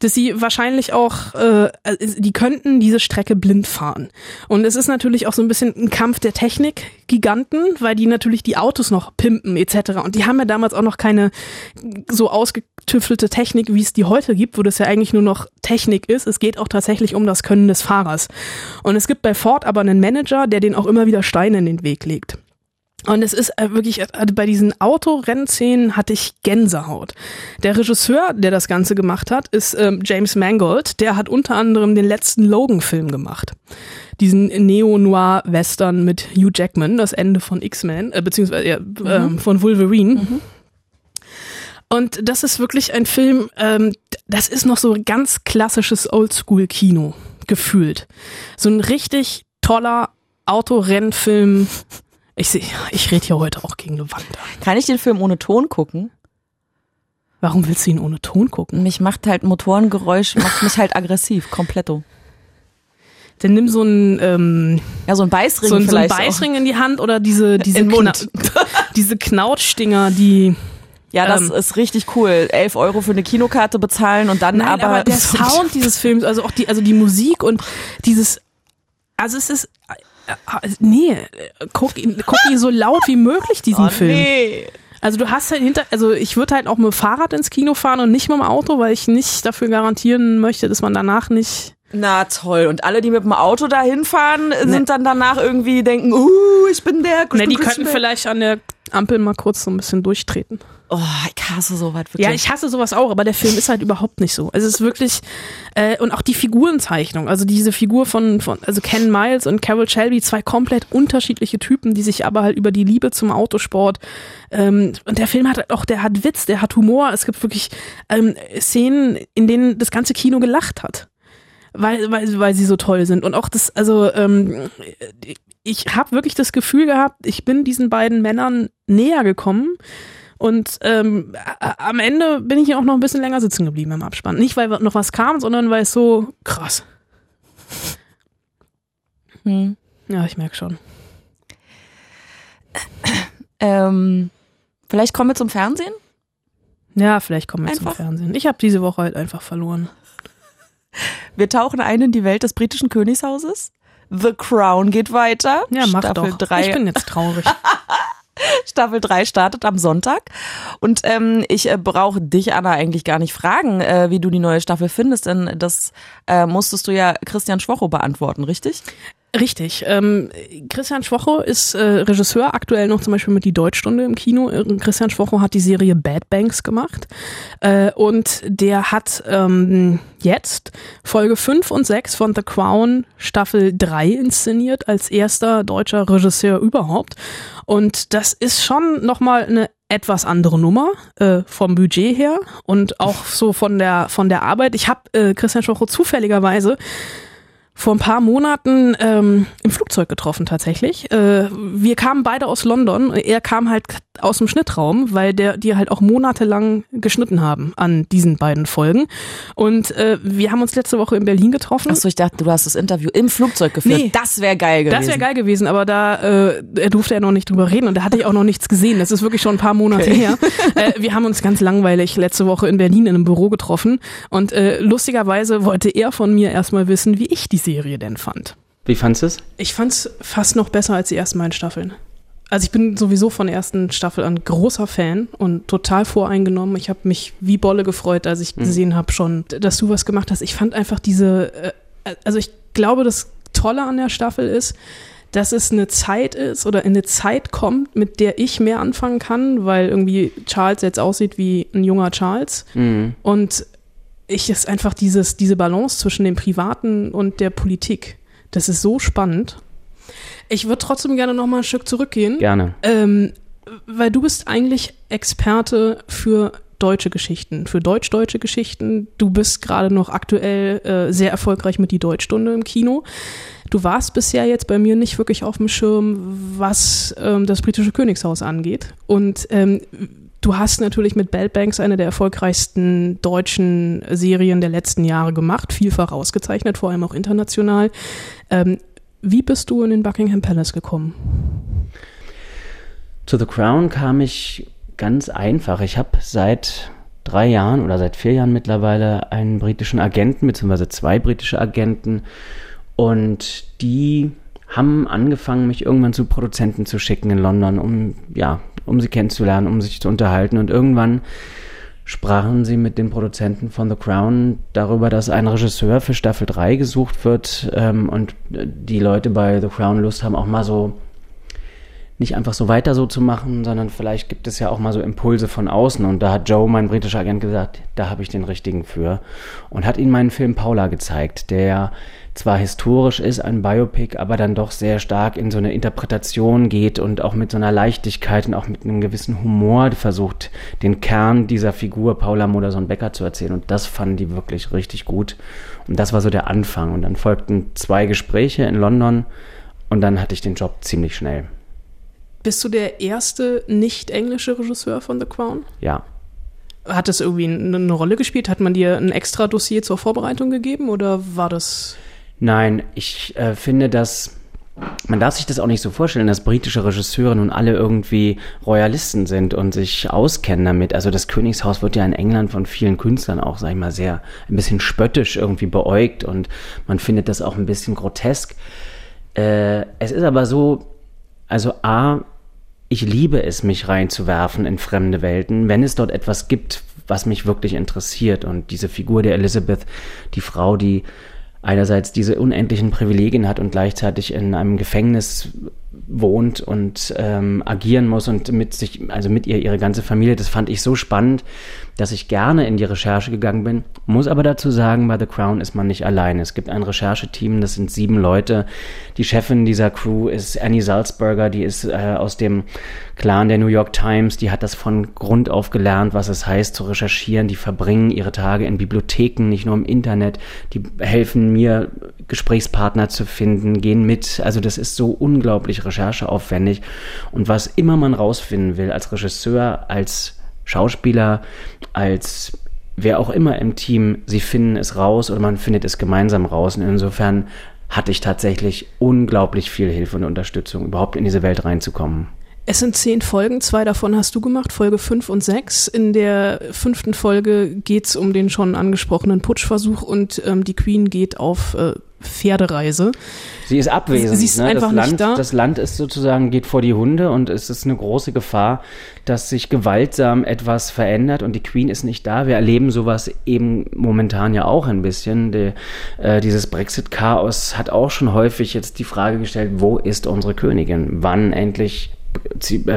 dass sie wahrscheinlich auch, äh, die könnten diese Strecke blind fahren. Und es ist natürlich auch so ein bisschen ein Kampf der Technik-Giganten, weil die natürlich die Autos noch pimpen etc. Und die haben ja damals auch noch keine so ausgetüftelte Technik, wie es die heute gibt, wo das ja eigentlich nur noch Technik ist. Es geht auch tatsächlich um das Können des Fahrers. Und es gibt bei Ford aber einen Manager, der den auch immer wieder Steine in den Weg legt. Und es ist äh, wirklich, äh, bei diesen Autorennszenen hatte ich Gänsehaut. Der Regisseur, der das Ganze gemacht hat, ist ähm, James Mangold. Der hat unter anderem den letzten Logan-Film gemacht. Diesen Neo-Noir-Western mit Hugh Jackman, das Ende von X-Men, äh, beziehungsweise ja, ähm, von Wolverine. Und das ist wirklich ein Film, ähm, das ist noch so ganz klassisches Oldschool-Kino gefühlt. So ein richtig toller Autorennfilm. Ich sehe, ich rede hier heute auch gegen eine Wand. Kann ich den Film ohne Ton gucken? Warum willst du ihn ohne Ton gucken? Mich macht halt Motorengeräusch, macht mich halt aggressiv, kompletto. Dann nimm so einen, ähm, Ja, so ein Beißring so, so einen vielleicht. Beißring in die Hand oder diese, diese. Kna diese Knautschdinger, die. Ja, das Ähm. ist richtig cool. 11 Euro für eine Kinokarte bezahlen und dann Nein, aber, aber, der so- Sound dieses Films, also auch die, also die Musik und dieses, also es ist, nee, äh, guck ihn, guck ihn so laut wie möglich diesen Oh, Film. nee. Also du hast halt hinter, also ich würde halt auch mit dem Fahrrad ins Kino fahren und nicht mit dem Auto, weil ich nicht dafür garantieren möchte, dass man danach nicht. Na toll. Und alle, die mit dem Auto da hinfahren, sind dann danach irgendwie denken, uh, ich bin der. Ne, bin die könnten vielleicht an der Ampel mal kurz so ein bisschen durchtreten. Oh, ich hasse sowas wirklich. Ja, ich hasse sowas auch, aber der Film ist halt überhaupt nicht so. Also es ist wirklich äh, und auch die Figurenzeichnung, also diese Figur von von also Ken Miles und Carol Shelby, zwei komplett unterschiedliche Typen, die sich aber halt über die Liebe zum Autosport ähm, und der Film hat halt auch, der hat Witz, der hat Humor. Es gibt wirklich ähm, Szenen, in denen das ganze Kino gelacht hat. Weil, weil, weil sie so toll sind. Und auch das, also ähm, ich habe wirklich das Gefühl gehabt, ich bin diesen beiden Männern näher gekommen. Und ähm, am Ende bin ich auch noch ein bisschen länger sitzen geblieben im Abspann. Nicht, weil noch was kam, sondern weil es so krass. Hm. Ja, ich merke schon. Ähm, vielleicht kommen wir zum Fernsehen? Ja, vielleicht kommen wir zum Einfach. Fernsehen. Ich habe diese Woche halt einfach verloren. Wir tauchen ein in die Welt des britischen Königshauses. The Crown geht weiter. Ja, mach Staffel doch. Drei, Ich bin jetzt traurig. Staffel 3 startet am Sonntag. Und ähm, ich äh, brauche dich, Anna, eigentlich gar nicht fragen, äh, wie du die neue Staffel findest, denn das äh, musstest du ja Christian Schwocho beantworten, richtig? Richtig. Ähm, Christian Schwocho ist äh, Regisseur, aktuell noch zum Beispiel mit die Deutschstunde im Kino. Äh, Christian Schwocho hat die Serie Bad Banks gemacht äh, und der hat ähm, jetzt Folge 5 und 6 von The Crown Staffel 3 inszeniert als erster deutscher Regisseur überhaupt. Und das ist schon nochmal eine etwas andere Nummer äh, vom Budget her und auch so von der von der Arbeit. Ich habe äh, Christian Schwocho zufälligerweise vor ein paar Monaten ähm, im Flugzeug getroffen tatsächlich. Äh, wir kamen beide aus London. Er kam halt aus dem Schnittraum, weil der die halt auch monatelang geschnitten haben an diesen beiden Folgen. Und äh, wir haben uns letzte Woche in Berlin getroffen. Achso, ich dachte, du hast das Interview im Flugzeug geführt. Nee, das wäre geil gewesen. Das wäre geil gewesen, aber da äh, er durfte ja noch nicht drüber reden und da hatte ich auch noch nichts gesehen. Das ist wirklich schon ein paar Monate Okay. her. Äh, wir haben uns ganz langweilig letzte Woche in Berlin in einem Büro getroffen und äh, lustigerweise wollte er von mir erstmal wissen, wie ich die Serie denn fand. Wie fandst du es? Ich fand's fast noch besser als die ersten beiden Staffeln. Also ich bin sowieso von der ersten Staffel ein großer Fan und total voreingenommen. Ich habe mich wie Bolle gefreut, als ich gesehen habe schon, dass du was gemacht hast. Ich fand einfach diese, äh, also ich glaube, das Tolle an der Staffel ist, dass es eine Zeit ist oder in eine Zeit kommt, mit der ich mehr anfangen kann, weil irgendwie Charles jetzt aussieht wie ein junger Charles. Mhm. Und ich ist einfach dieses, diese Balance zwischen dem Privaten und der Politik. Das ist so spannend. Ich würde trotzdem gerne noch mal ein Stück zurückgehen. Gerne. Ähm, weil du bist eigentlich Experte für deutsche Geschichten, für deutsch-deutsche Geschichten. Du bist gerade noch aktuell äh, sehr erfolgreich mit die Deutschstunde im Kino. Du warst bisher jetzt bei mir nicht wirklich auf dem Schirm, was ähm, das britische Königshaus angeht. Und ähm, du hast natürlich mit Bell Banks eine der erfolgreichsten deutschen Serien der letzten Jahre gemacht, vielfach ausgezeichnet, vor allem auch international. Ähm, wie bist du in den Buckingham Palace gekommen? Zu The Crown kam ich ganz einfach. Ich habe seit drei Jahren oder seit vier Jahren mittlerweile einen britischen Agenten, beziehungsweise zwei britische Agenten. Und die haben angefangen, mich irgendwann zu Produzenten zu schicken in London, um, ja, um sie kennenzulernen, um sich zu unterhalten. Und irgendwann sprachen sie mit den Produzenten von The Crown darüber, dass ein Regisseur für Staffel 3 gesucht wird ähm, und die Leute bei The Crown Lust haben, auch mal so nicht einfach so weiter so zu machen, sondern vielleicht gibt es ja auch mal so Impulse von außen. Und da hat Joe, mein britischer Agent, gesagt, da habe ich den richtigen für. Und hat ihm meinen Film Paula gezeigt, der zwar historisch ist, ein Biopic, aber dann doch sehr stark in so eine Interpretation geht und auch mit so einer Leichtigkeit und auch mit einem gewissen Humor versucht, den Kern dieser Figur Paula Modersohn-Becker zu erzählen. Und das fanden die wirklich richtig gut. Und das war so der Anfang. Und dann folgten zwei Gespräche in London und dann hatte ich den Job ziemlich schnell. Bist du der erste nicht englische Regisseur von The Crown? Ja. Hat das irgendwie eine, eine Rolle gespielt? Hat man dir ein extra Dossier zur Vorbereitung gegeben oder war das? Nein, ich äh, finde, dass man darf sich das auch nicht so vorstellen, dass britische Regisseure nun alle irgendwie Royalisten sind und sich auskennen damit. Also das Königshaus wird ja in England von vielen Künstlern auch, sag ich mal, sehr ein bisschen spöttisch irgendwie beäugt und man findet das auch ein bisschen grotesk. Äh, es ist aber so, also A, ich liebe es, mich reinzuwerfen in fremde Welten, wenn es dort etwas gibt, was mich wirklich interessiert. Und diese Figur der Elizabeth, die Frau, die einerseits diese unendlichen Privilegien hat und gleichzeitig in einem Gefängnis wohnt und ähm, agieren muss und mit sich, also mit ihr ihre ganze Familie, das fand ich so spannend, dass ich gerne in die Recherche gegangen bin. Muss aber dazu sagen, bei The Crown ist man nicht alleine. Es gibt ein Rechercheteam, das sind sieben Leute. Die Chefin dieser Crew ist Annie Salzberger, die ist äh, aus dem Clan der New York Times, die hat das von Grund auf gelernt, was es heißt zu recherchieren. Die verbringen ihre Tage in Bibliotheken, nicht nur im Internet. Die helfen mir, Gesprächspartner zu finden, gehen mit. Also das ist so unglaublich rechercheaufwendig. Und was immer man rausfinden will, als Regisseur, als Schauspieler, als wer auch immer im Team, sie finden es raus oder man findet es gemeinsam raus. Und insofern hatte ich tatsächlich unglaublich viel Hilfe und Unterstützung, überhaupt in diese Welt reinzukommen. Es sind zehn Folgen, zwei davon hast du gemacht, Folge fünf und sechs. In der fünften Folge geht's um den schon angesprochenen Putschversuch und ähm, die Queen geht auf äh, Pferdereise. Sie ist abwesend. Sie ist ne? einfach das Land, nicht da. Das Land ist sozusagen, geht vor die Hunde und es ist eine große Gefahr, dass sich gewaltsam etwas verändert und die Queen ist nicht da. Wir erleben sowas eben momentan ja auch ein bisschen. Die, äh, dieses Brexit-Chaos hat auch schon häufig jetzt die Frage gestellt, wo ist unsere Königin? Wann endlich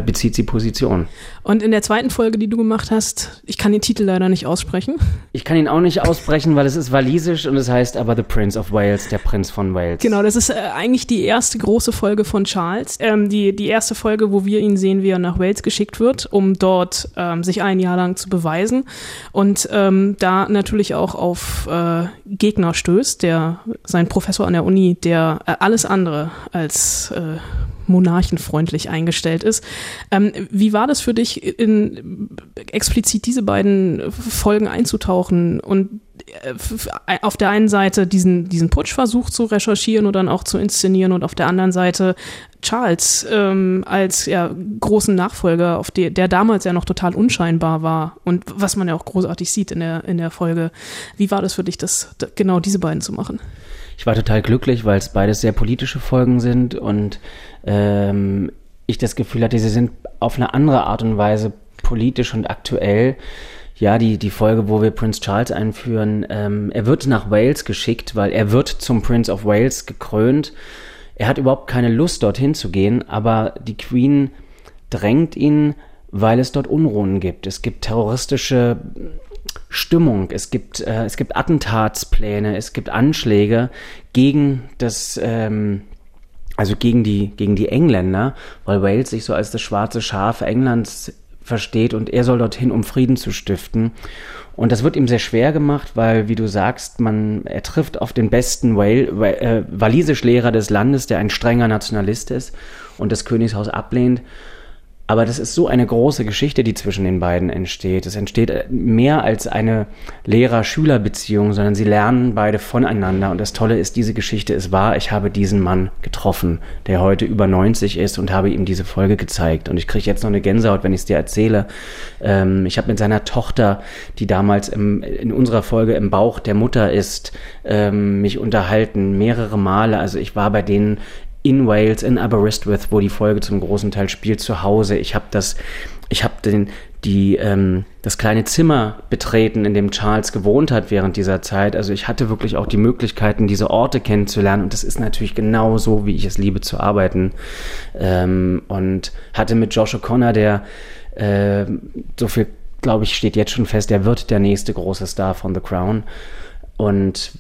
bezieht sie Position? Und in der zweiten Folge, die du gemacht hast, ich kann den Titel leider nicht aussprechen. Ich kann ihn auch nicht aussprechen, weil es ist walisisch und es heißt aber The Prince of Wales, der Prinz von Wales. Genau, das ist äh, eigentlich die erste große Folge von Charles. Ähm, die, die erste Folge, wo wir ihn sehen, wie er nach Wales geschickt wird, um dort ähm, sich ein Jahr lang zu beweisen. Und ähm, da natürlich auch auf äh, Gegner stößt, der sein Professor an der Uni, der äh, alles andere als äh, monarchenfreundlich eingestellt ist. Ähm, wie war das für dich, in explizit diese beiden Folgen einzutauchen und äh, auf der einen Seite diesen, diesen Putschversuch zu recherchieren und dann auch zu inszenieren und auf der anderen Seite Charles ähm, als ja, großen Nachfolger, auf der, der damals ja noch total unscheinbar war und was man ja auch großartig sieht in der, in der Folge. Wie war das für dich, das, da- genau diese beiden zu machen? Ich war total glücklich, weil es beides sehr politische Folgen sind und ähm, ich das Gefühl hatte, sie sind auf eine andere Art und Weise politisch und aktuell. Ja, die, die Folge, wo wir Prince Charles einführen, ähm, er wird nach Wales geschickt, weil er wird zum Prince of Wales gekrönt. Er hat überhaupt keine Lust, dorthin zu gehen, aber die Queen drängt ihn, weil es dort Unruhen gibt. Es gibt terroristische Stimmung, es gibt, äh, es gibt Attentatspläne, es gibt Anschläge gegen das, ähm, also gegen die, gegen die Engländer, weil Wales sich so als das schwarze Schaf Englands versteht und er soll dorthin, um Frieden zu stiften. Und das wird ihm sehr schwer gemacht, weil, wie du sagst, man, er trifft auf den besten Wal Wa- äh, Walisischlehrer des Landes, der ein strenger Nationalist ist und das Königshaus ablehnt. Aber das ist so eine große Geschichte, die zwischen den beiden entsteht. Es entsteht äh, mehr als eine Lehrer-Schüler-Beziehung, sondern sie lernen beide voneinander. Und das Tolle ist, diese Geschichte ist wahr. Ich habe diesen Mann getroffen, der heute über 90 ist und habe ihm diese Folge gezeigt. Und ich kriege jetzt noch eine Gänsehaut, wenn ich es dir erzähle. Ähm, ich habe mit seiner Tochter, die damals im, in unserer Folge im Bauch der Mutter ist, ähm, mich unterhalten, mehrere Male. Also ich war bei denen in Wales, in Aberystwyth, wo die Folge zum großen Teil spielt, zu Hause. Ich habe das, ich habe den, die, ähm, das kleine Zimmer betreten, in dem Charles gewohnt hat während dieser Zeit. Also ich hatte wirklich auch die Möglichkeiten, diese Orte kennenzulernen. Und das ist natürlich genau so, wie ich es liebe zu arbeiten. Ähm, und hatte mit Josh O'Connor, der äh, so viel, glaube ich, steht jetzt schon fest, der wird der nächste große Star von The Crown. Und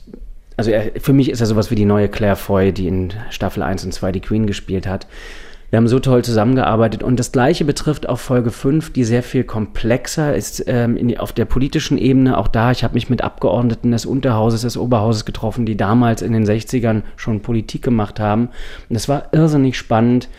also er, für mich ist er sowas wie die neue Claire Foy, die in Staffel 1 und 2 die Queen gespielt hat. Wir haben so toll zusammengearbeitet und das gleiche betrifft auch Folge 5, die sehr viel komplexer ist ähm, in, auf der politischen Ebene. Auch da, ich habe mich mit Abgeordneten des Unterhauses, des Oberhauses getroffen, die damals in den 60ern schon Politik gemacht haben. Und es war irrsinnig spannend,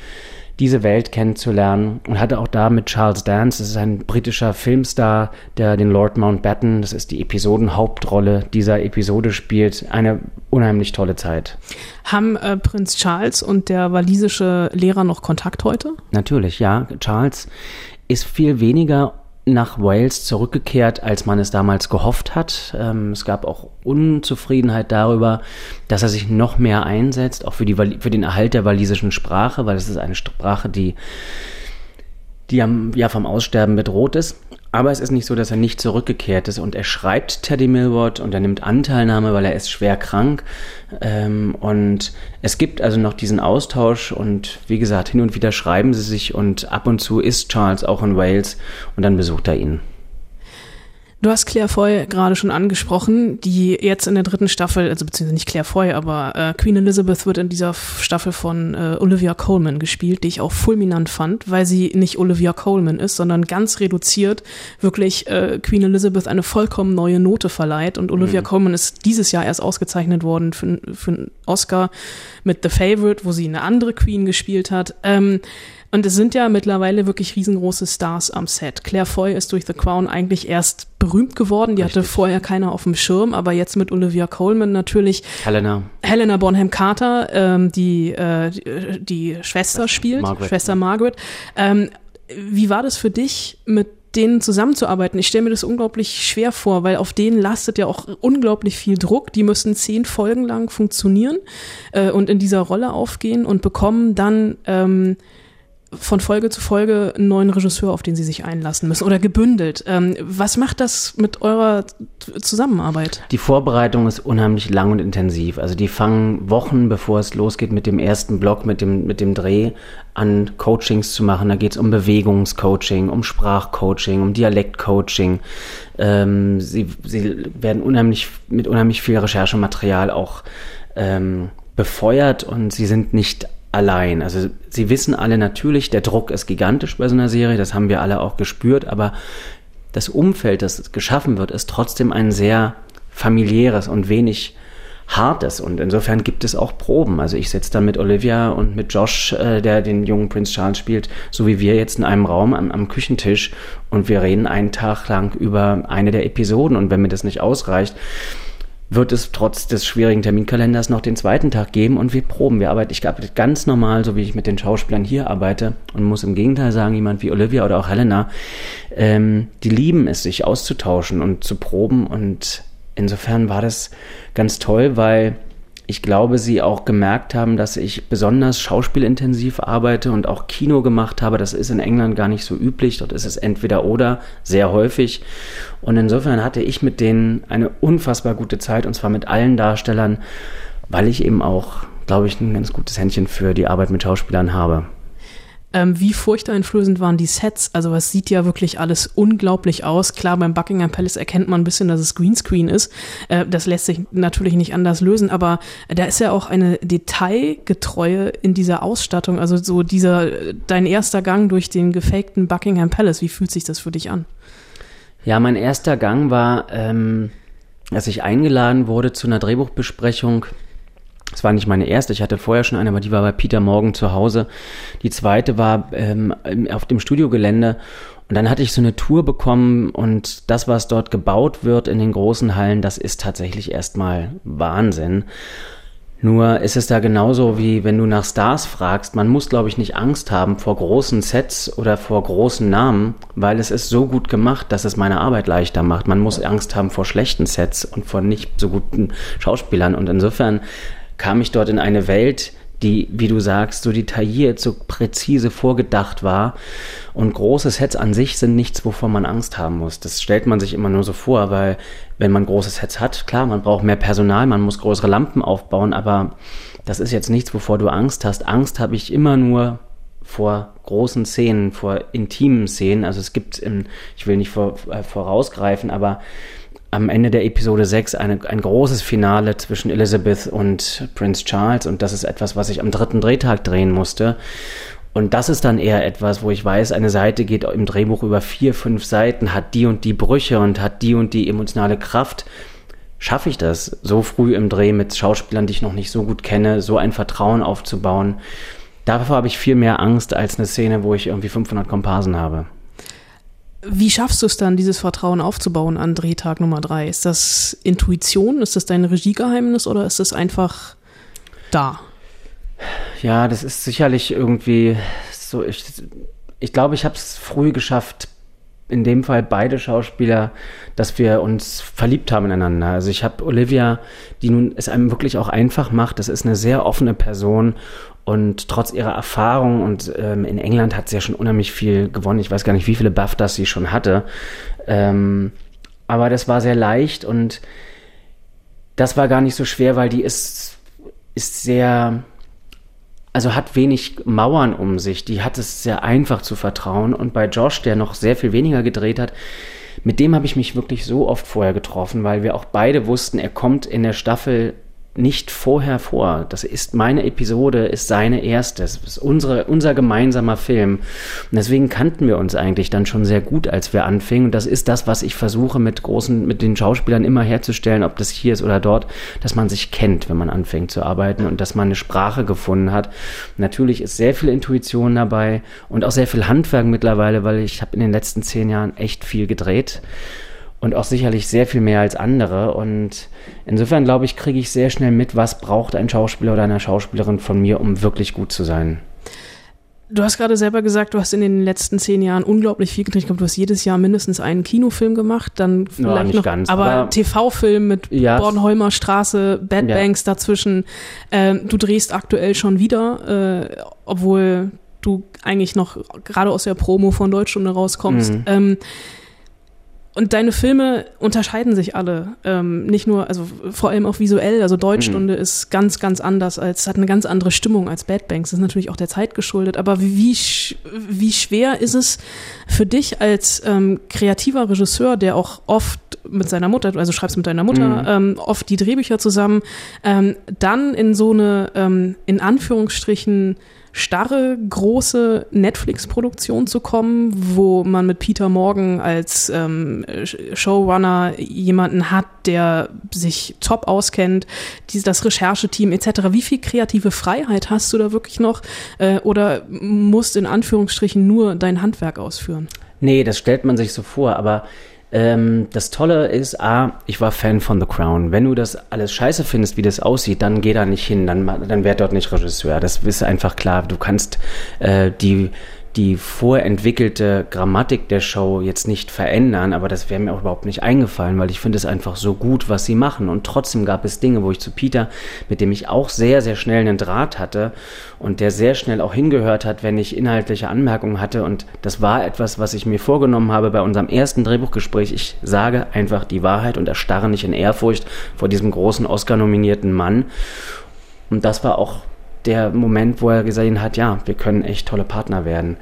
diese Welt kennenzulernen und hatte auch da mit Charles Dance, das ist ein britischer Filmstar, der den Lord Mountbatten, das ist die Episodenhauptrolle dieser Episode spielt, eine unheimlich tolle Zeit. Haben äh, Prinz Charles und der walisische Lehrer noch Kontakt heute? Natürlich, ja. Charles ist viel weniger nach Wales zurückgekehrt, als man es damals gehofft hat. Ähm, es gab auch Unzufriedenheit darüber, dass er sich noch mehr einsetzt, auch für, die, für den Erhalt der walisischen Sprache, weil es ist eine Sprache, die, die am, ja vom Aussterben bedroht ist. Aber es ist nicht so, dass er nicht zurückgekehrt ist und er schreibt Teddy Millward und er nimmt Anteilnahme, weil er ist schwer krank. Ähm, und es gibt also noch diesen Austausch und wie gesagt, hin und wieder schreiben sie sich und ab und zu ist Charles auch in Wales und dann besucht er ihn. Du hast Claire Foy gerade schon angesprochen, die jetzt in der dritten Staffel, also beziehungsweise nicht Claire Foy, aber äh, Queen Elizabeth wird in dieser Staffel von äh, Olivia Colman gespielt, die ich auch fulminant fand, weil sie nicht Olivia Colman ist, sondern ganz reduziert wirklich äh, Queen Elizabeth eine vollkommen neue Note verleiht. Und Olivia Mhm. Colman ist dieses Jahr erst ausgezeichnet worden für, für einen Oscar mit The Favorite, wo sie eine andere Queen gespielt hat. Ähm, und es sind ja mittlerweile wirklich riesengroße Stars am Set. Claire Foy ist durch The Crown eigentlich erst berühmt geworden. Die hatte vorher keiner auf dem Schirm, aber jetzt mit Olivia Colman natürlich Helena. Helena Bonham Carter, ähm, die, äh, die die Schwester spielt, Margaret. Schwester Margaret. Ähm, wie war das für dich, mit denen zusammenzuarbeiten. Ich stelle mir das unglaublich schwer vor, weil auf denen lastet ja auch unglaublich viel Druck. Die müssen zehn Folgen lang funktionieren äh, und in dieser Rolle aufgehen und bekommen dann ähm, von Folge zu Folge einen neuen Regisseur, auf den sie sich einlassen müssen oder gebündelt. Ähm, was macht das mit eurer Zusammenarbeit? Die Vorbereitung ist unheimlich lang und intensiv. Also die fangen Wochen, bevor es losgeht mit dem ersten Block, mit dem, mit dem Dreh an Coachings zu machen. Da geht es um Bewegungscoaching, um Sprachcoaching, um Dialektcoaching. Ähm, sie, sie werden unheimlich mit unheimlich viel Recherchematerial auch ähm, befeuert und sie sind nicht allein. Also sie wissen alle natürlich, der Druck ist gigantisch bei so einer Serie, das haben wir alle auch gespürt, aber das Umfeld, das geschaffen wird, ist trotzdem ein sehr familiäres und wenig hartes und insofern gibt es auch Proben. Also ich sitze dann mit Olivia und mit Josh, äh, der den jungen Prince Charles spielt, so wie wir jetzt in einem Raum am, am Küchentisch und wir reden einen Tag lang über eine der Episoden und wenn mir das nicht ausreicht, wird es trotz des schwierigen Terminkalenders noch den zweiten Tag geben und wir proben. Wir arbeiten, ich arbeite ganz normal, so wie ich mit den Schauspielern hier arbeite und muss im Gegenteil sagen, jemand wie Olivia oder auch Helena, ähm, die lieben es, sich auszutauschen und zu proben und insofern war das ganz toll, weil ich glaube, sie auch gemerkt haben, dass ich besonders schauspielintensiv arbeite und auch Kino gemacht habe. Das ist in England gar nicht so üblich. Dort ist es entweder oder sehr häufig. Und insofern hatte ich mit denen eine unfassbar gute Zeit und zwar mit allen Darstellern, weil ich eben auch, glaube ich, ein ganz gutes Händchen für die Arbeit mit Schauspielern habe. Ähm, wie furchteinflößend waren die Sets? Also es sieht ja wirklich alles unglaublich aus. Klar, beim Buckingham Palace erkennt man ein bisschen, dass es Greenscreen ist. Äh, das lässt sich natürlich nicht anders lösen, aber da ist ja auch eine Detailgetreue in dieser Ausstattung. Also so dieser, dein erster Gang durch den gefakten Buckingham Palace, wie fühlt sich das für dich an? Ja, mein erster Gang war, ähm, als ich eingeladen wurde zu einer Drehbuchbesprechung das war nicht meine erste, ich hatte vorher schon eine, aber die war bei Peter Morgan zu Hause. Die zweite war ähm, auf dem Studiogelände und dann hatte ich so eine Tour bekommen und das, was dort gebaut wird in den großen Hallen, das ist tatsächlich erstmal Wahnsinn. Nur ist es da genauso wie wenn du nach Stars fragst. Man muss, glaube ich, nicht Angst haben vor großen Sets oder vor großen Namen, weil es ist so gut gemacht, dass es meine Arbeit leichter macht. Man muss Angst haben vor schlechten Sets und vor nicht so guten Schauspielern. Und insofern kam ich dort in eine Welt, die, wie du sagst, so detailliert, so präzise vorgedacht war. Und große Sets an sich sind nichts, wovon man Angst haben muss. Das stellt man sich immer nur so vor, weil wenn man große Sets hat, klar, man braucht mehr Personal, man muss größere Lampen aufbauen, aber das ist jetzt nichts, wovor du Angst hast. Angst habe ich immer nur vor großen Szenen, vor intimen Szenen. Also es gibt, ich will nicht äh, vorausgreifen, aber am Ende der Episode 6 eine, ein großes Finale zwischen Elizabeth und Prince Charles und das ist etwas, was ich am dritten Drehtag drehen musste. Und das ist dann eher etwas, wo ich weiß, eine Seite geht im Drehbuch über vier, fünf Seiten, hat die und die Brüche und hat die und die emotionale Kraft. Schaffe ich das, so früh im Dreh mit Schauspielern, die ich noch nicht so gut kenne, so ein Vertrauen aufzubauen? Davor habe ich viel mehr Angst als eine Szene, wo ich irgendwie 500 Komparsen habe. Wie schaffst du es dann, dieses Vertrauen aufzubauen an Drehtag Nummer drei? Ist das Intuition? Ist das dein Regiegeheimnis oder ist es einfach da? Ja, das ist sicherlich irgendwie so. Ich, ich glaube, ich habe es früh geschafft, in dem Fall beide Schauspieler, dass wir uns verliebt haben ineinander. Also ich habe Olivia, die nun es einem wirklich auch einfach macht. Das ist eine sehr offene Person und trotz ihrer Erfahrung und ähm, in England hat sie ja schon unheimlich viel gewonnen. Ich weiß gar nicht, wie viele BAFTAs sie schon hatte. Ähm, aber das war sehr leicht und das war gar nicht so schwer, weil die ist, ist sehr, also hat wenig Mauern um sich. Die hat es sehr einfach zu vertrauen. Und bei Josh, der noch sehr viel weniger gedreht hat, mit dem habe ich mich wirklich so oft vorher getroffen, weil wir auch beide wussten, er kommt in der Staffel nicht vorher vor. Das ist meine Episode, ist seine erste. Das ist unsere, unser gemeinsamer Film. Und deswegen kannten wir uns eigentlich dann schon sehr gut, als wir anfingen. Und das ist das, was ich versuche mit großen, mit den Schauspielern immer herzustellen, ob das hier ist oder dort, dass man sich kennt, wenn man anfängt zu arbeiten und dass man eine Sprache gefunden hat. Natürlich ist sehr viel Intuition dabei und auch sehr viel Handwerk mittlerweile, weil ich habe in den letzten zehn Jahren echt viel gedreht und auch sicherlich sehr viel mehr als andere. Und insofern glaube ich, kriege ich sehr schnell mit, was braucht ein Schauspieler oder eine Schauspielerin von mir, um wirklich gut zu sein. Du hast gerade selber gesagt, du hast in den letzten zehn Jahren unglaublich viel gedreht. Ich glaube, du hast jedes Jahr mindestens einen Kinofilm gemacht, dann vielleicht ja, nicht noch, ganz, aber, aber TV-Film mit Ja. Bornholmer Straße, Bad Ja. Banks dazwischen. Ähm, du drehst aktuell schon wieder, äh, obwohl du eigentlich noch gerade aus der Promo von Deutschstunde rauskommst. Mhm. Ähm, und deine Filme unterscheiden sich alle. Ähm, nicht nur, also vor allem auch visuell. Also Deutschstunde Mhm. ist ganz, ganz anders als, hat eine ganz andere Stimmung als Bad Banks. Das ist natürlich auch der Zeit geschuldet. Aber wie, wie, sch- wie schwer ist es für dich als ähm, kreativer Regisseur, der auch oft mit seiner Mutter, also schreibst mit deiner Mutter, Mhm. ähm, oft die Drehbücher zusammen, ähm, dann in so eine, ähm, in Anführungsstrichen, starre, große Netflix-Produktion zu kommen, wo man mit Peter Morgan als ähm, Sh- Showrunner jemanden hat, der sich top auskennt, dies, das Rechercheteam etc. Wie viel kreative Freiheit hast du da wirklich noch? Äh, oder musst in Anführungsstrichen nur dein Handwerk ausführen? Nee, das stellt man sich so vor, aber ähm, das Tolle ist, A, ich war Fan von The Crown. Wenn du das alles scheiße findest, wie das aussieht, dann geh da nicht hin, dann, dann werd dort nicht Regisseur. Das ist einfach klar. Du kannst äh, die, die vorentwickelte Grammatik der Show jetzt nicht verändern, aber das wäre mir auch überhaupt nicht eingefallen, weil ich finde es einfach so gut, was sie machen. Und trotzdem gab es Dinge, wo ich zu Peter, mit dem ich auch sehr, sehr schnell einen Draht hatte und der sehr schnell auch hingehört hat, wenn ich inhaltliche Anmerkungen hatte. Und das war etwas, was ich mir vorgenommen habe bei unserem ersten Drehbuchgespräch. Ich sage einfach die Wahrheit und erstarre nicht in Ehrfurcht vor diesem großen Oscar-nominierten Mann. Und das war auch der Moment, wo er gesehen hat, ja, wir können echt tolle Partner werden.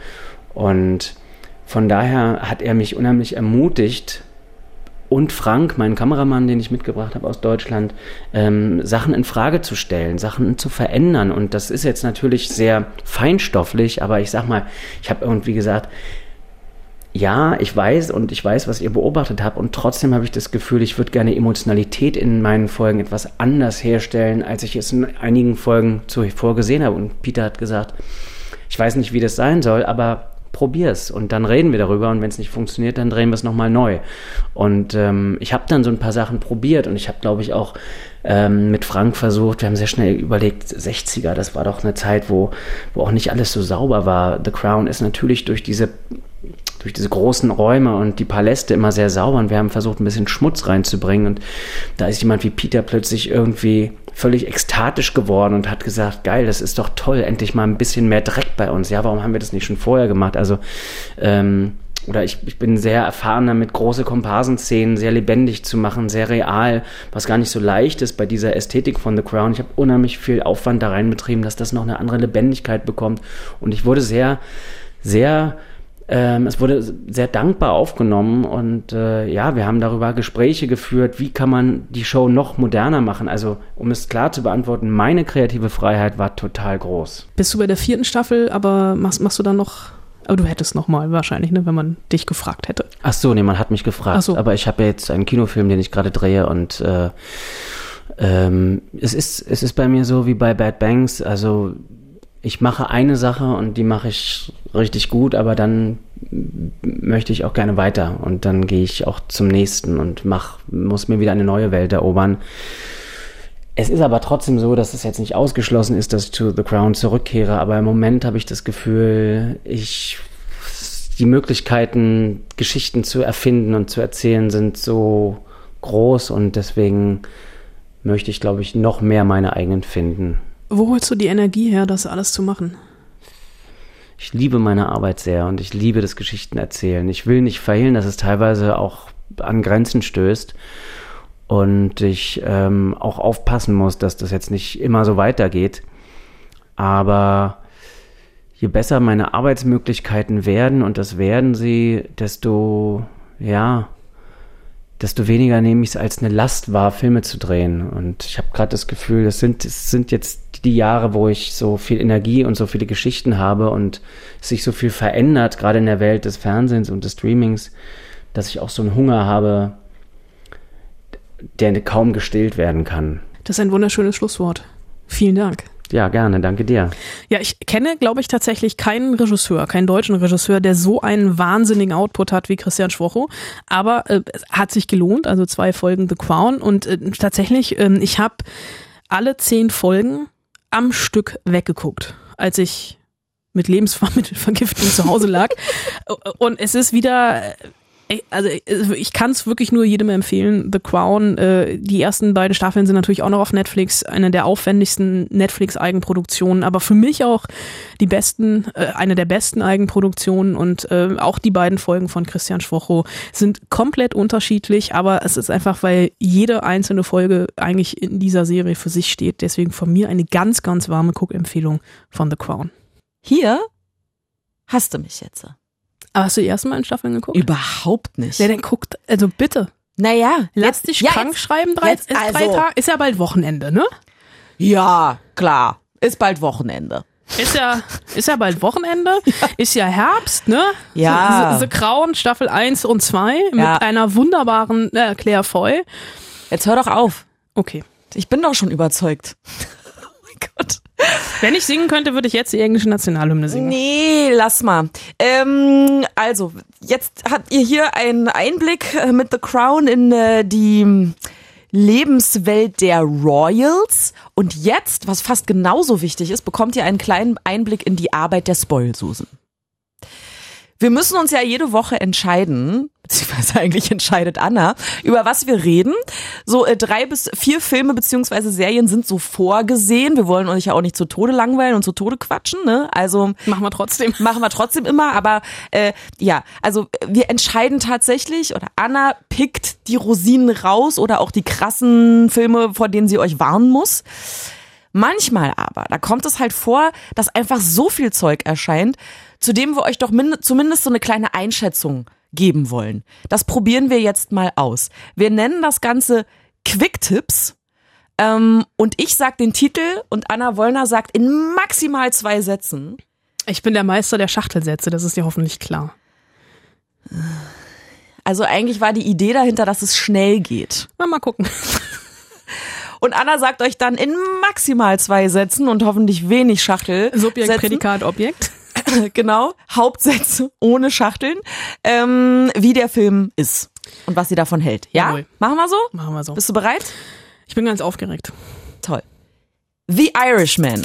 Und von daher hat er mich unheimlich ermutigt, und Frank, mein Kameramann, den ich mitgebracht habe aus Deutschland, ähm, Sachen in Frage zu stellen, Sachen zu verändern. Und das ist jetzt natürlich sehr feinstofflich, aber ich sag mal, ich habe irgendwie gesagt, ja, ich weiß und ich weiß, was ihr beobachtet habt und trotzdem habe ich das Gefühl, ich würde gerne Emotionalität in meinen Folgen etwas anders herstellen, als ich es in einigen Folgen zuvor gesehen habe. Und Peter hat gesagt, ich weiß nicht, wie das sein soll, aber probier's und dann reden wir darüber und wenn es nicht funktioniert, dann drehen wir es nochmal neu. Und ähm, ich habe dann so ein paar Sachen probiert und ich habe, glaube ich, auch ähm, mit Frank versucht, wir haben sehr schnell überlegt, 60er, das war doch eine Zeit, wo, wo auch nicht alles so sauber war. The Crown ist natürlich durch diese durch diese großen Räume und die Paläste immer sehr sauber und wir haben versucht, ein bisschen Schmutz reinzubringen und da ist jemand wie Peter plötzlich irgendwie völlig ekstatisch geworden und hat gesagt, geil, das ist doch toll, endlich mal ein bisschen mehr Dreck bei uns. Ja, warum haben wir das nicht schon vorher gemacht? Also, ähm, oder ich, ich bin sehr erfahren damit, große Komparsenszenen sehr lebendig zu machen, sehr real, was gar nicht so leicht ist bei dieser Ästhetik von The Crown. Ich habe unheimlich viel Aufwand da rein betrieben, dass das noch eine andere Lebendigkeit bekommt und ich wurde sehr, sehr ähm, es wurde sehr dankbar aufgenommen und äh, ja, wir haben darüber Gespräche geführt, wie kann man die Show noch moderner machen. Also, um es klar zu beantworten, meine kreative Freiheit war total groß. Bist du bei der vierten Staffel, aber machst, machst du dann noch, aber du hättest noch mal wahrscheinlich, ne, wenn man dich gefragt hätte. Ach so, nee, man hat mich gefragt. Ach so. Aber ich habe ja jetzt einen Kinofilm, den ich gerade drehe und äh, ähm, es ist es ist bei mir so wie bei Bad Banks. Also ich mache eine Sache und die mache ich richtig gut, aber dann möchte ich auch gerne weiter und dann gehe ich auch zum nächsten und mach, muss mir wieder eine neue Welt erobern. Es ist aber trotzdem so, dass es jetzt nicht ausgeschlossen ist, dass ich zu The Crown zurückkehre, aber im Moment habe ich das Gefühl, ich die Möglichkeiten, Geschichten zu erfinden und zu erzählen, sind so groß und deswegen möchte ich, glaube ich, noch mehr meine eigenen finden. Wo holst du die Energie her, das alles zu machen? Ich liebe meine Arbeit sehr und ich liebe das Geschichten erzählen. Ich will nicht verhehlen, dass es teilweise auch an Grenzen stößt und ich ähm, auch aufpassen muss, dass das jetzt nicht immer so weitergeht. Aber je besser meine Arbeitsmöglichkeiten werden und das werden sie, desto ja, desto weniger nehme ich es als eine Last wahr, Filme zu drehen. Und ich habe gerade das Gefühl, das sind, das sind jetzt die Jahre, wo ich so viel Energie und so viele Geschichten habe und sich so viel verändert, gerade in der Welt des Fernsehens und des Streamings, dass ich auch so einen Hunger habe, der kaum gestillt werden kann. Das ist ein wunderschönes Schlusswort. Vielen Dank. Ja, gerne, danke dir. Ja, ich kenne, glaube ich, tatsächlich keinen Regisseur, keinen deutschen Regisseur, der so einen wahnsinnigen Output hat wie Christian Schwocho. Aber äh, es hat sich gelohnt, also zwei Folgen The Crown. Und äh, tatsächlich, ähm, ich habe alle zehn Folgen am Stück weggeguckt, als ich mit Lebensmittelvergiftung zu Hause lag. Und es ist wieder also ich kann es wirklich nur jedem empfehlen. The Crown, äh, die ersten beiden Staffeln sind natürlich auch noch auf Netflix, eine der aufwendigsten Netflix-Eigenproduktionen, aber für mich auch die besten, äh, eine der besten Eigenproduktionen und äh, auch die beiden Folgen von Christian Schwocho sind komplett unterschiedlich, aber es ist einfach, weil jede einzelne Folge eigentlich in dieser Serie für sich steht. Deswegen von mir eine ganz, ganz warme Guckempfehlung von The Crown. Hier hast du mich jetzt. Aber hast du die ersten beiden Staffeln geguckt? Überhaupt nicht. Wer denn guckt, also bitte. Naja, lass dich ja, krank jetzt, schreiben, drei, jetzt, ist, also. drei Tage, ist ja bald Wochenende, ne? Ja, klar, ist bald Wochenende. Ist ja, ist ja bald Wochenende, ja. ist ja Herbst, ne? Ja. The Crown, Staffel 1 und 2 mit ja. einer wunderbaren äh, Claire Foy. Jetzt hör doch auf. Okay. Ich bin doch schon überzeugt. Wenn ich singen könnte, würde ich jetzt die englische Nationalhymne singen. Nee, lass mal. Ähm, also, jetzt habt ihr hier einen Einblick äh, mit The Crown in äh, die Lebenswelt der Royals. Und jetzt, was fast genauso wichtig ist, bekommt ihr einen kleinen Einblick in die Arbeit der Spoilsusen. Wir müssen uns ja jede Woche entscheiden, beziehungsweise eigentlich entscheidet Anna, über was wir reden. So äh, drei bis vier Filme beziehungsweise Serien sind so vorgesehen. Wir wollen euch ja auch nicht zu Tode langweilen und zu Tode quatschen. Ne? Also machen wir trotzdem. Machen wir trotzdem immer. Aber äh, ja, also wir entscheiden tatsächlich oder Anna pickt die Rosinen raus oder auch die krassen Filme, vor denen sie euch warnen muss. Manchmal aber, da kommt es halt vor, dass einfach so viel Zeug erscheint, zu dem wir euch doch zumindest so eine kleine Einschätzung geben wollen. Das probieren wir jetzt mal aus. Wir nennen das Ganze Quick-Tipps. Ähm, und ich sag den Titel und Anna Wollner sagt in maximal zwei Sätzen. Ich bin der Meister der Schachtelsätze, das ist dir hoffentlich klar. Also eigentlich war die Idee dahinter, dass es schnell geht. Na, mal gucken. Und Anna sagt euch dann in maximal zwei Sätzen und hoffentlich wenig Schachtel. Subjekt, Sätzen, Prädikat, Objekt. genau, Hauptsätze ohne Schachteln, ähm, wie der Film ist und was sie davon hält. Ja? Jawohl. Machen wir so? Machen wir so. Bist du bereit? Ich bin ganz aufgeregt. Toll. The Irishman.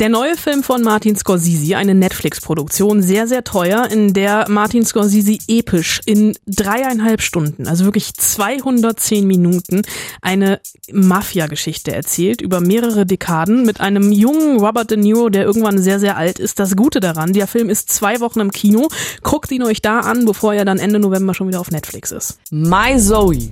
Der neue Film von Martin Scorsese, eine Netflix-Produktion, sehr, sehr teuer, in der Martin Scorsese episch in dreieinhalb Stunden, also wirklich 210 Minuten, eine Mafia-Geschichte erzählt über mehrere Dekaden mit einem jungen Robert De Niro, der irgendwann sehr, sehr alt ist. Das Gute daran, der Film ist zwei Wochen im Kino. Guckt ihn euch da an, bevor er dann Ende November schon wieder auf Netflix ist. My Zoe.